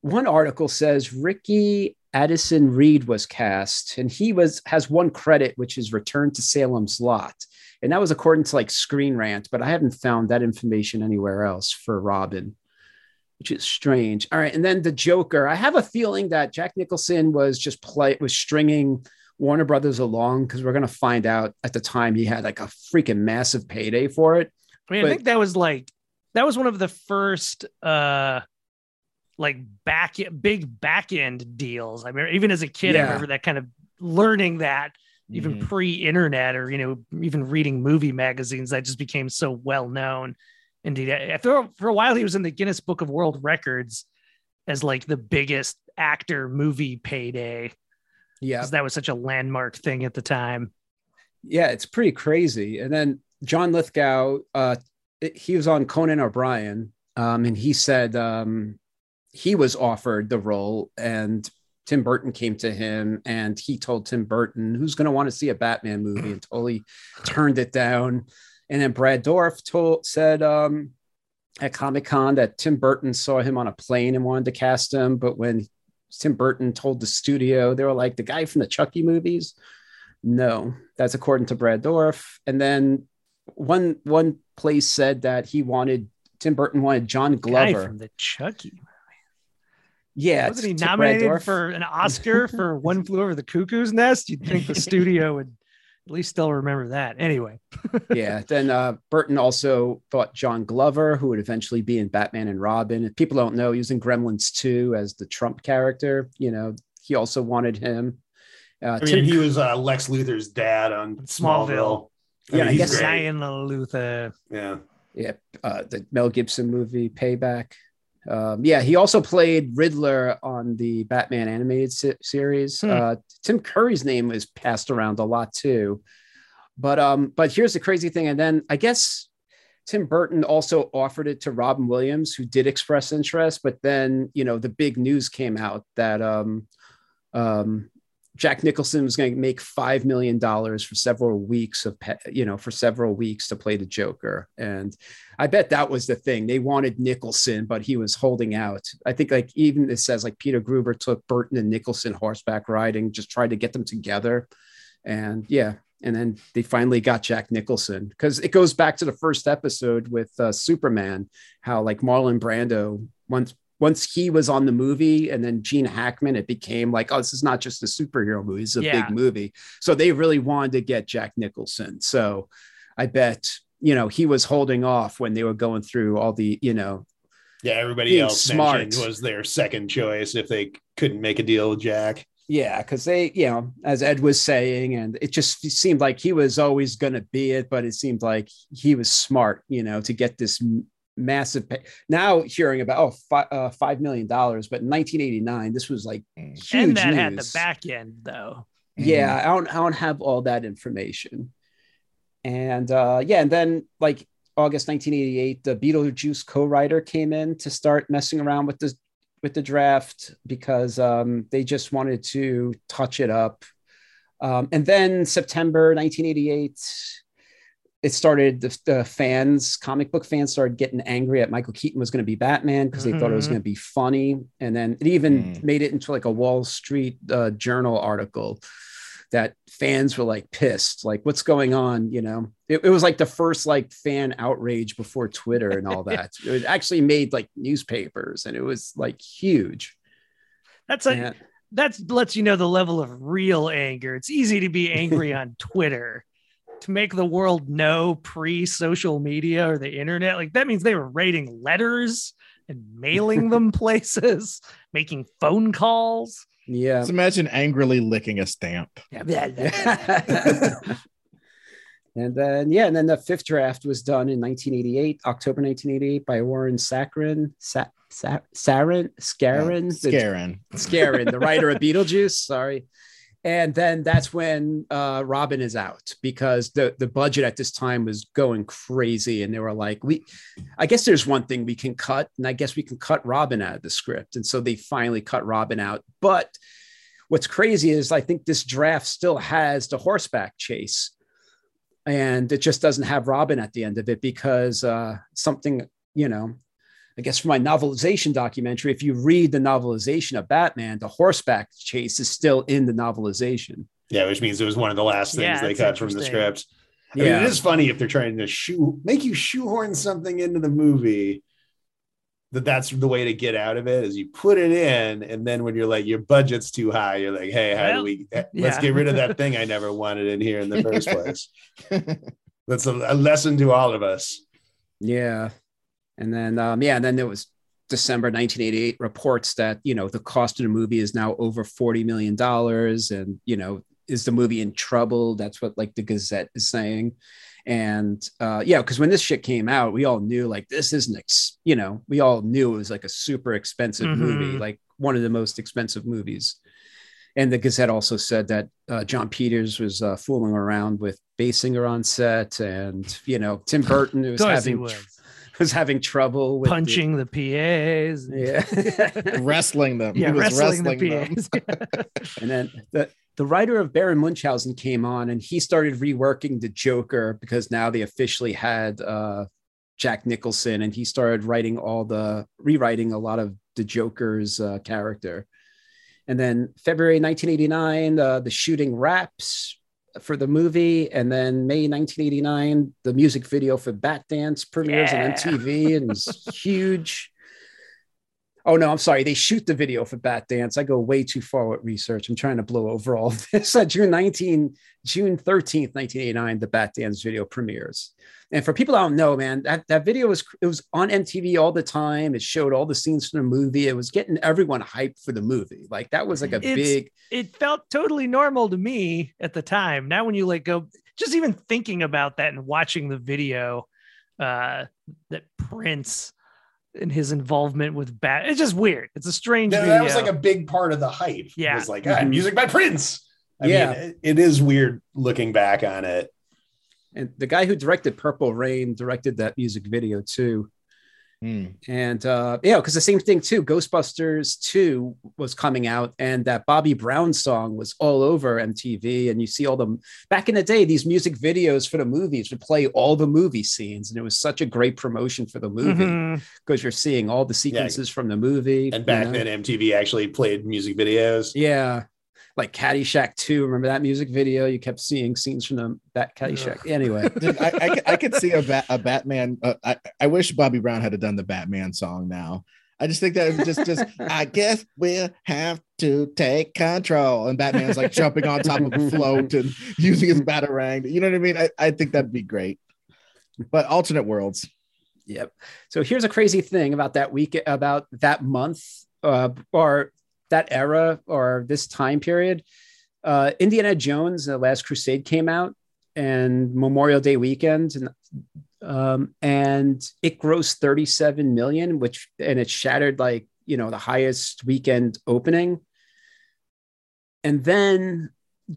one article says Ricky Addison Reed was cast, and he was has one credit, which is Return to Salem's Lot, and that was according to like Screen Rant, but I haven't found that information anywhere else for Robin, which is strange. All right, and then the Joker. I have a feeling that Jack Nicholson was just play was stringing Warner Brothers along because we're gonna find out at the time he had like a freaking massive payday for it. I mean, But- I think that was like that was one of the first uh like back big back end deals. I mean, even as a kid, I remember that kind of learning that even Mhm. pre-internet or you know even reading movie magazines that just became so well known. Indeed, I- for for a while he was in the Guinness Book of World Records as like the biggest actor movie payday Yeah, because that was such a landmark thing at the time. yeah, it's pretty crazy. And then John Lithgow, uh, he was on Conan O'Brien, um, and he said um, he was offered the role, and Tim Burton came to him, and he told Tim Burton, "Who's going to want to see a Batman movie?" and totally turned it down. And then Brad Dourif told said um, at Comic Con that Tim Burton saw him on a plane and wanted to cast him, but when Tim Burton told the studio, they were like, "The guy from the Chucky movies." No, that's according to Brad Dourif. And then one one place said that he wanted Tim Burton wanted John Guy Glover. from the Chucky. yeah, Wasn't he nominated for an Oscar for (laughs) One Flew Over the Cuckoo's Nest? You'd think the studio would at least still remember that. Anyway, (laughs) yeah. Then uh, Burton also thought John Glover, who would eventually be in Batman and Robin. If people don't know, he was in Gremlins 2 as the Trump character. You know, he also wanted him. Uh, I Tim- mean, he was uh, Lex Luthor's dad on Smallville. Smallville. I Yeah, mean, I he's guess great. Zion Luther. Yeah. yeah, uh, the Mel Gibson movie Payback. Um, yeah, he also played Riddler on the Batman animated se- series. Hmm. Uh, Tim Curry's name is passed around a lot too. But um, but here's the crazy thing, and then I guess Tim Burton also offered it to Robin Williams, who did express interest, but then you know the big news came out that um, um, Jack Nicholson was going to make five million dollars for several weeks of you know for several weeks to play the Joker, and I bet that was the thing. They wanted Nicholson, but he was holding out. I think like even it says like Peter Guber took Burton and Nicholson horseback riding, just tried to get them together, and yeah. And then they finally got Jack Nicholson because it goes back to the first episode with uh, Superman, how like Marlon Brando once once he was on the movie and then Gene Hackman, it became like, oh, this is not just a superhero movie, it's a Yeah. big movie. So they really wanted to get Jack Nicholson. So I bet, you know, he was holding off when they were going through all the, you know, Yeah, everybody else smart. was their second choice if they couldn't make a deal with Jack. yeah, because they, you know, as Ed was saying, and it just seemed like he was always going to be it, but it seemed like he was smart, you know, to get this m- massive pay. Now hearing about, oh, fi- uh, $5 million, but in 1989, this was like huge and that had the back end though. yeah i don't i don't have all that information and uh yeah and then like august 1988 the beetlejuice co-writer came in to start messing around with the with the draft because um they just wanted to touch it up um and then september 1988 it started the, the fans comic book fans started getting angry at michael keaton was going to be batman because they thought it was Mhm. going to be funny and then it even Mm. made it into like a wall street uh, journal article that fans were like pissed like what's going on you know it, it was like the first like fan outrage before twitter and all that (laughs) it actually made like newspapers and it was like huge That's a And- that's lets you know the level of real anger. It's easy to be angry on Twitter. To make the world know pre social media or the internet, like that means they were writing letters and mailing them (laughs) places, making phone calls. yeah Just imagine angrily licking a stamp. (laughs) and then yeah, and then the fifth draft was done in 1988, October 1988, by Warren Saccharin, Sa- Sa- Sarin, Skaaren, the- Skaaren. Skaaren, the writer of Beetlejuice. Sorry. And then that's when uh, Robin is out because the the budget at this time was going crazy, and they were like, "We, I guess there's one thing we can cut, and I guess we can cut Robin out of the script." And so they finally cut Robin out. But what's crazy is I think this draft still has the horseback chase, and it just doesn't have Robin at the end of it because uh, something you know I guess for my novelization documentary, if you read the novelization of Batman, the horseback chase is still in the novelization. Yeah, which means it was one of the last things Yeah, they cut from the script. I mean, it is funny if they're trying to shoe make you shoehorn something into the movie. That that's the way to get out of it is you put it in, and then when you're like your budget's too high, you're like, hey, how Well, do we? Let's yeah. get rid of that thing I (laughs) never wanted in here in the (laughs) first place. That's a, a lesson to all of us. Yeah. And then, um, yeah, and then there was December 1988 reports that, you know, the cost of the movie is now over $40 million. And, you know, is the movie in trouble? That's what like the Gazette is saying. And uh, yeah, because when this shit came out, we all knew like this isn't, ex- you know, we all knew it was like a super expensive Mhm. movie, like one of the most expensive movies. And the Gazette also said that uh, Jon Peters was uh, fooling around with Basinger on set, and you know Tim Burton was Of course he having was. Was having trouble with the- Punching the, PAs. yeah. (laughs) wrestling them. Yeah, he was wrestling, wrestling, the them. PAs. (laughs) and then the the writer of Baron Munchausen came on, and he started reworking the Joker because now they officially had uh, Jack Nicholson, and he started writing all the rewriting a lot of the Joker's uh, character. And then February 1989, uh, the shooting wraps for the movie, and then May 1989, the music video for Bat Dance premieres Yeah. on MTV and was huge. Oh no, I'm sorry. They shoot the video for Bat Dance. I go way too far with research. I'm trying to blow over all this. (laughs) Uh, June 19, June 13th, 1989, the Bat Dance video premieres. And for people that don't know, man, that, that video was it was on MTV all the time. It showed all the scenes from the movie. It was getting everyone hyped for the movie. Like that was like a It's- big it felt totally normal to me at the time. Now, when you like go, just even thinking about that and watching the video uh, that Prince and his involvement with Bat. It's just weird. It's a strange No, video. that was like a big part of the hype. Yeah. It was like, ah, Mhm. music by Prince. I Yeah. mean, it- it is weird looking back on it. And the guy who directed Purple Rain directed that music video too. Hmm. And uh, yeah, because the same thing too. Ghostbusters 2 was coming out, and that Bobby Brown song was all over MTV. And you see all the back in the day, these music videos for the movies would play all the movie scenes, and it was such a great promotion for the movie because you're seeing all the sequences from the movie. And back know? then, MTV actually played music videos. yeah, like Caddyshack 2. Remember that music video? You kept seeing scenes from the, that Caddyshack. Anyway, (laughs) Dude, I, I, could- I could see a, bat, a Batman. Uh, I, I wish Bobby Brown had done the Batman song now. I just think that just, just (laughs) I guess we'll have to take control. And Batman's like jumping on top of a float and (laughs) using his batarang. You know what I mean? I, I think that'd be great. But alternate worlds. Yep. So here's a crazy thing about that week, about that month, uh, or that era, or this time period. Uh, Indiana Jones: The Last Crusade came out, and Memorial Day weekend, and um, and it grossed 37 million, which and it shattered like you know the highest weekend opening. And then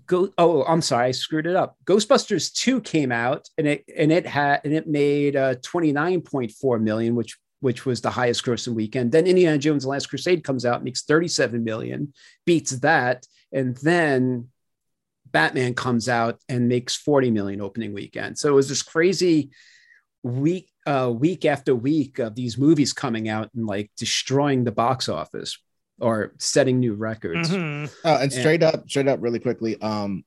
go oh i'm sorry i screwed it up ghostbusters 2 came out and it and it had and it made uh 29.4 million which which was the highest grossing weekend then indiana jones the last crusade comes out makes 37 million beats that and then batman comes out and makes 40 million opening weekend so it was this crazy week uh week after week of these movies coming out and like destroying the box office or setting new records Mhm. Uh, and Yeah. straight up, straight up, really quickly. Um,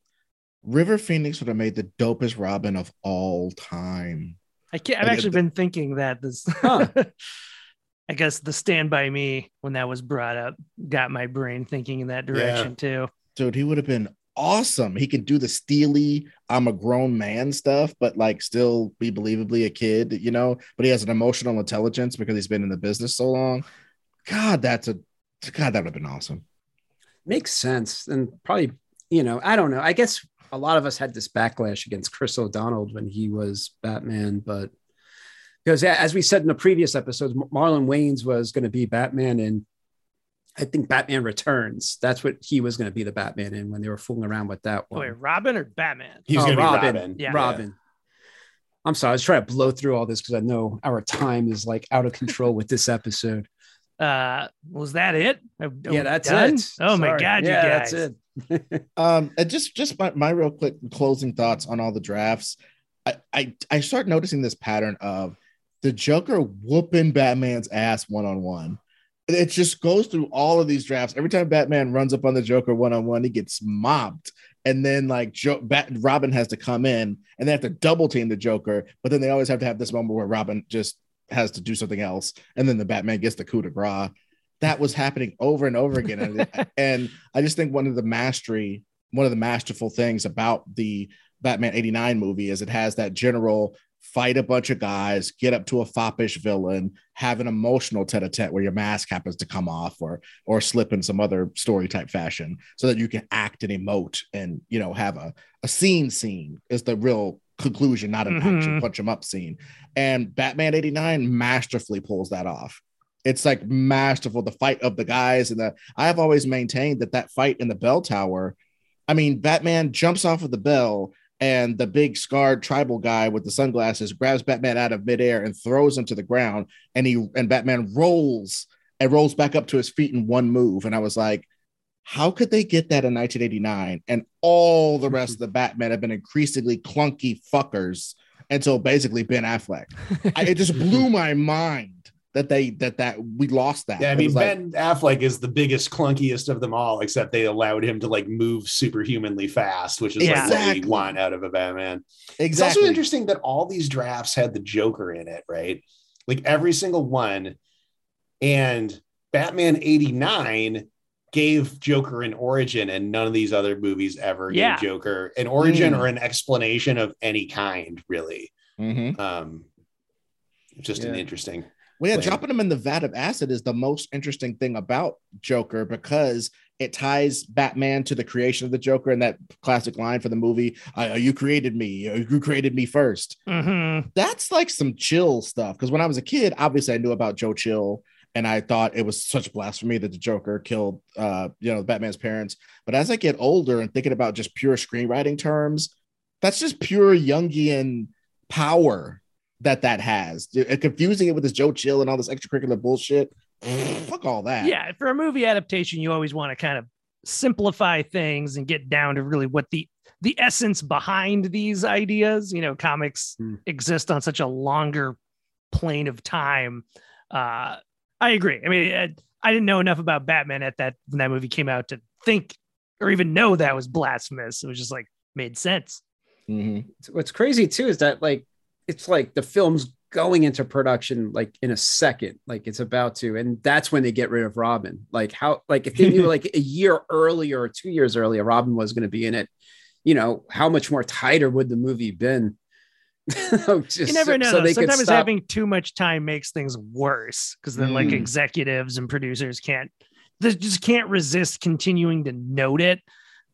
River Phoenix would have made the dopest Robin of all time. I can't, I've Like, actually the- been thinking that this. Huh. (laughs) I guess the Stand by Me when that was brought up got my brain thinking in that direction too. Dude, he would have been awesome. He could do the steely, I'm a grown man stuff, but like still be believably a kid, you know. But he has an emotional intelligence because he's been in the business so long. God, that's a God, that would have been awesome. makes sense and probably you know i don't know i guess a lot of us had this backlash against chris o'donnell when he was batman but because as we said in the previous episodes marlon wayans was going to be batman and i think batman returns that's what he was going to be the batman in when they were fooling around with that Oh, one wait, Robin or Batman? He was Oh, going to be Robin. Robin. Yeah. robin i'm sorry i was trying to blow through all this because i know our time is like out of control with this episode (laughs) Uh, was that it? Are- are yeah that's done? it Oh my Sorry. god, you yeah guys! that's it Um, and just just my, my real quick closing thoughts on all the drafts. I, I I start noticing this pattern of the Joker whooping Batman's ass one on one. It just goes through all of these drafts. Every time Batman runs up on the Joker one on one, he gets mobbed. And then like jo- Bat- Robin has to come in and they have to double team the Joker, but then they always have to have this moment where Robin just has to do something else, and then the Batman gets the coup de grace. That was happening over and over again, and, (laughs) and I just think one of the mastery, one of the masterful things about the Batman '89 movie is it has that general fight a bunch of guys, get up to a foppish villain, have an emotional tete-a-tete where your mask happens to come off or or slip in some other story type fashion, so that you can act and emote and you know have a a scene scene is the real conclusion, not an action Mhm. punch 'em up scene. And Batman 89 masterfully pulls that off. It's like masterful. The fight of the guys and the I have always maintained that that fight in the bell tower. I mean, Batman jumps off of the bell, and the big scarred tribal guy with the sunglasses grabs Batman out of midair and throws him to the ground. And he and Batman rolls and rolls back up to his feet in one move. And I was like, how could they get that in 1989? And all the rest of the (laughs) Batman have been increasingly clunky fuckers until basically Ben Affleck. I, it just blew (laughs) my mind that they that that we lost that. Yeah, I mean was like- Ben Affleck is the biggest, clunkiest of them all, except they allowed him to like move superhumanly fast, which is Yeah. like what we want out of a Batman. It's also interesting that all these drafts had the Joker in it, right? Like every single one. And Batman 89 gave Joker an origin, and none of these other movies ever Yeah. gave Joker an origin Mm. or an explanation of any kind, really. Mhm. Um, just an interesting. Well, yeah, dropping him in the vat of acid is the most interesting thing about Joker because it ties Batman to the creation of the Joker and that classic line for the movie, uh, "You created me. You created me 1st Mhm. That's like some chill stuff. Because when I was a kid, obviously I knew about Joe Chill, and I thought it was such blasphemy that the Joker killed, uh, you know, Batman's parents. But as I get older and thinking about just pure screenwriting terms, that's just pure Jungian power that that has. And confusing it with this Joe Chill and all this extracurricular bullshit. (sniffs) Fuck all that. Yeah, for a movie adaptation, you always want to kind of simplify things and get down to really what the the essence behind these ideas. You know, comics Hmm. exist on such a longer plane of time. Uh, I agree. I mean, I, I didn't know enough about Batman at that when that movie came out to think or even know that was blasphemous. It was just like made sense. Mhm. what's crazy too is that like it's like the film's going into production like in a second like it's about to and that's when they get rid of robin like how like if they knew (laughs) like a year earlier or two years earlier robin was going to be in it you know how much more tighter would the movie been (laughs) Just you never know. so they could Sometimes having too much time makes things worse because then, like Mm. executives and producers can't, they just can't resist continuing to note it.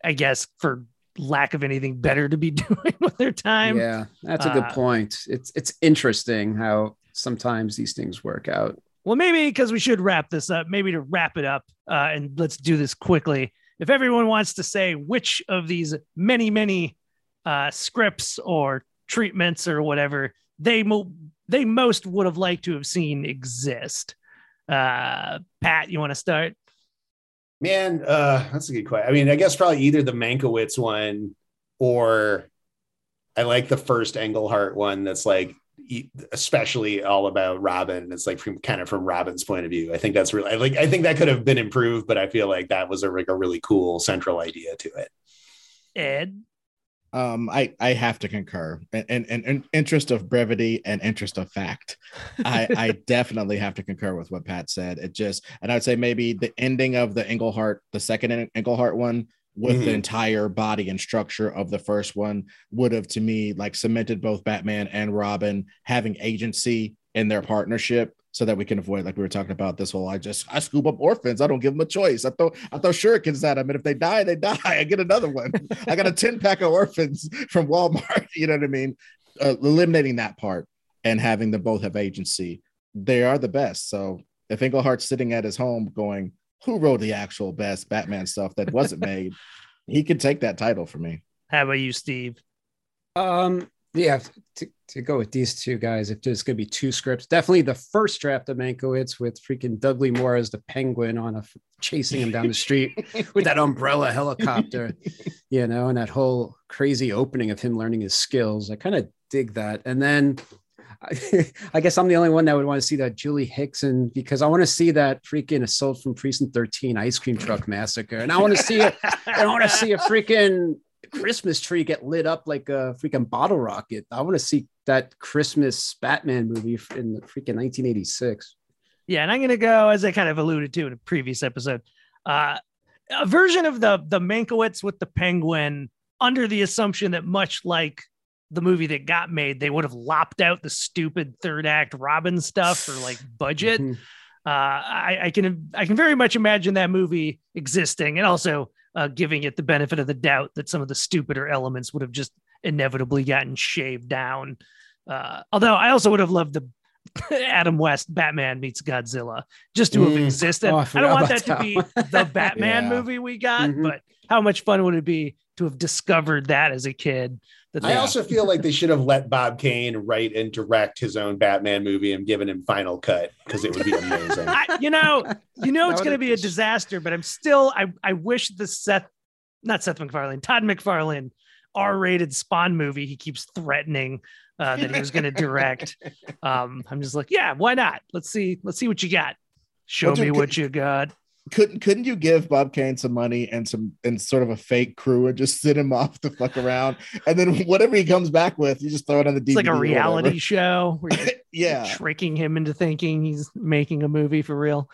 I guess for lack of anything better to be (laughs) doing with their time. yeah that's a good Uh, point it's it's interesting how sometimes these things work out Well, maybe because we should wrap this up. Maybe to wrap it up, uh, and let's do this quickly. If everyone wants to say which of these many, many uh, scripts or treatments or whatever they mo- they most would have liked to have seen exist. Uh, Pat, you want to start? Man, uh, that's a good question. I mean, I guess probably either the Mankiewicz one or I like the first Englehart one that's like especially all about Robin. It's like from kind of from Robin's point of view. I think that's really like I think that could have been improved, but I feel like that was a like a really cool central idea to it. Ed. Um, I I have to concur. And in, in, in interest of brevity and interest of fact, I I (laughs) definitely have to concur with what Pat said. It just and I'd say maybe the ending of the Englehart, the second Englehart one, with the Mhm. entire body and structure of the first one would have to me like cemented both Batman and Robin having agency in their partnership so that we can avoid like we were talking about this whole I just I scoop up orphans. I don't give them a choice. I throw I throw shurikens at them and if they die they (laughs) die. I get another one. I got a (laughs) 10 pack of orphans from Walmart. (laughs) You know what I mean? Uh, eliminating that part and having them both have agency they are the best. So if Englehart's sitting at his home going who wrote the actual best Batman stuff that wasn't made? He could take that title for me. How about you, Steve? Um, yeah, to, to go with these two guys, if there's going to be two scripts, definitely the first draft of Mankiewicz with freaking Dudley Moore as the penguin on a chasing him down the street (laughs) with that umbrella helicopter, you know, and that whole crazy opening of him learning his skills. I kind of dig that. And then I, (laughs) I guess I'm the only one that would want to see that Julie Hickson because I want to see that freaking assault from precinct 13 ice cream truck massacre. And I want to see it. I want to see a freaking Christmas tree get lit up like a freaking bottle rocket. I want to see that Christmas Batman movie in the freaking 1986. Yeah, and I'm gonna go as I kind of alluded to in a previous episode. Uh, a version of the the Mankiewicz with the penguin, under the assumption that much like the movie that got made, they would have lopped out the stupid third act Robin stuff for like budget. Mhm. Uh, I, I can I can very much imagine that movie existing, and also uh, giving it the benefit of the doubt that some of the stupider elements would have just inevitably gotten shaved down. Uh, although I also would have loved the (laughs) Adam West Batman meets Godzilla just to have Mm. existed. Oh, I I, don't want about that to be the (laughs) Batman Yeah. movie we got, Mhm. but how much fun would it be to have discovered that as a kid? That I also feel like they should have let Bob Kane write and direct his own Batman movie and given him final cut because it would be amazing. (laughs) I, you know, you know it's going to be a disaster, but I'm still I I wish the Seth not Seth MacFarlane, Todd McFarlane R-rated Spawn movie he keeps threatening uh, that he was going to direct. (laughs) Um, I'm just like, yeah, why not? Let's see, let's see what you got. Show Well, dude, me what you got. Couldn't couldn't you give Bob Kane some money and some and sort of a fake crew and just sit him (laughs) off to fuck around and then whatever he comes back with, you just throw it on the DVD. It's like a reality show where you're (laughs) yeah. tricking him into thinking he's making a movie for real.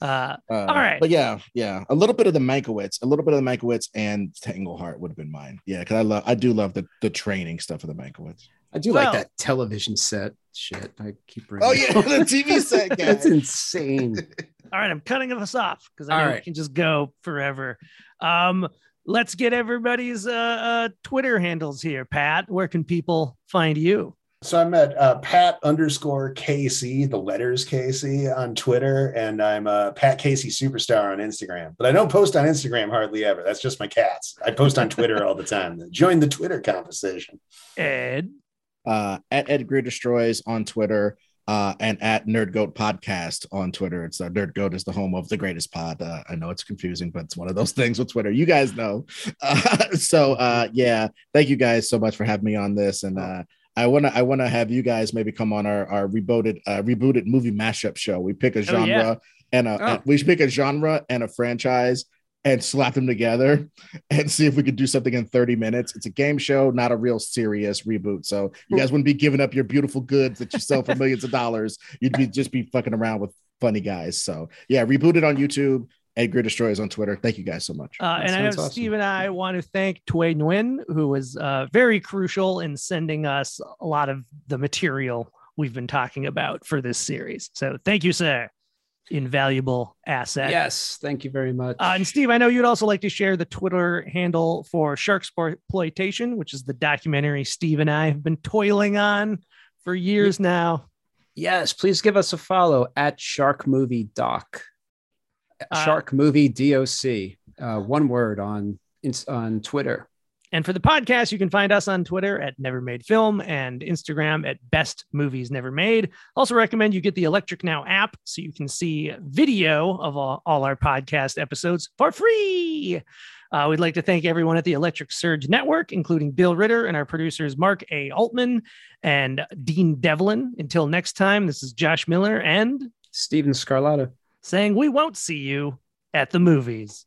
Uh, Uh, All right. but yeah, yeah, a little bit of the Mankiewicz, a little bit of the Mankiewicz and Englehart would have been mine. Yeah, because I love, I do love the the training stuff of the Mankiewicz. I do Well- like that television set shit. I keep bringing Oh yeah, the TV set (laughs) guy. That's insane. All right, I'm cutting us off because I All know we can just go forever. Um, let's get everybody's uh, uh, Twitter handles here. Pat, where can people find you? So I'm at uh, Pat underscore KC, the letters KC on Twitter, and I'm uh, Pat Casey Superstar on Instagram. But I don't post on Instagram hardly ever. That's just my cats. I post on Twitter all the time. (laughs) Join the Twitter conversation. Ed. uh, at Ed Greer Destroys on Twitter, uh, and at Nerd Goat Podcast on Twitter. It's uh, Nerd Goat is the home of the greatest pod. Uh, I know it's confusing, but it's one of those (laughs) things with Twitter. You guys know. (laughs) Uh, so uh, yeah, thank you guys so much for having me on this, and uh, I wanna I wanna have you guys maybe come on our our rebooted uh, rebooted movie mashup show. We pick a Oh, genre yeah. and a Oh. we pick a genre and a franchise. And slap them together (laughs) and see if we could do something in 30 minutes. It's a game show, not a real serious reboot. So you guys wouldn't be giving up your beautiful goods that you sell for (laughs) millions of dollars. You'd be just be fucking around with funny guys. So yeah, reboot it on YouTube. Edgar Destroys on Twitter. Thank you guys so much. Uh, and I know awesome. Steve and I want to thank Tway Nguyen, who was uh, very crucial in sending us a lot of the material we've been talking about for this series. So thank you, sir. Invaluable asset. Yes, thank you very much. Uh, and Steve, I know you'd also like to share the Twitter handle for Shark Exploitation, which is the documentary Steve and I have been toiling on for years now. yes, please give us a follow at Shark Movie Doc. Uh, Shark Movie DOC. Uh, one word on on Twitter. And for the podcast, you can find us on Twitter at Never Made Film and Instagram at Best Movies Never Made. Also, recommend you get the Electric Now app so you can see video of all, all our podcast episodes for free. Uh, we'd like to thank everyone at the Electric Surge Network, including Bill Ritter and our producers Mark A. Altman and Dean Devlin. Until next time, this is Josh Miller and Steven Scarlatta. saying we won't see you at the movies.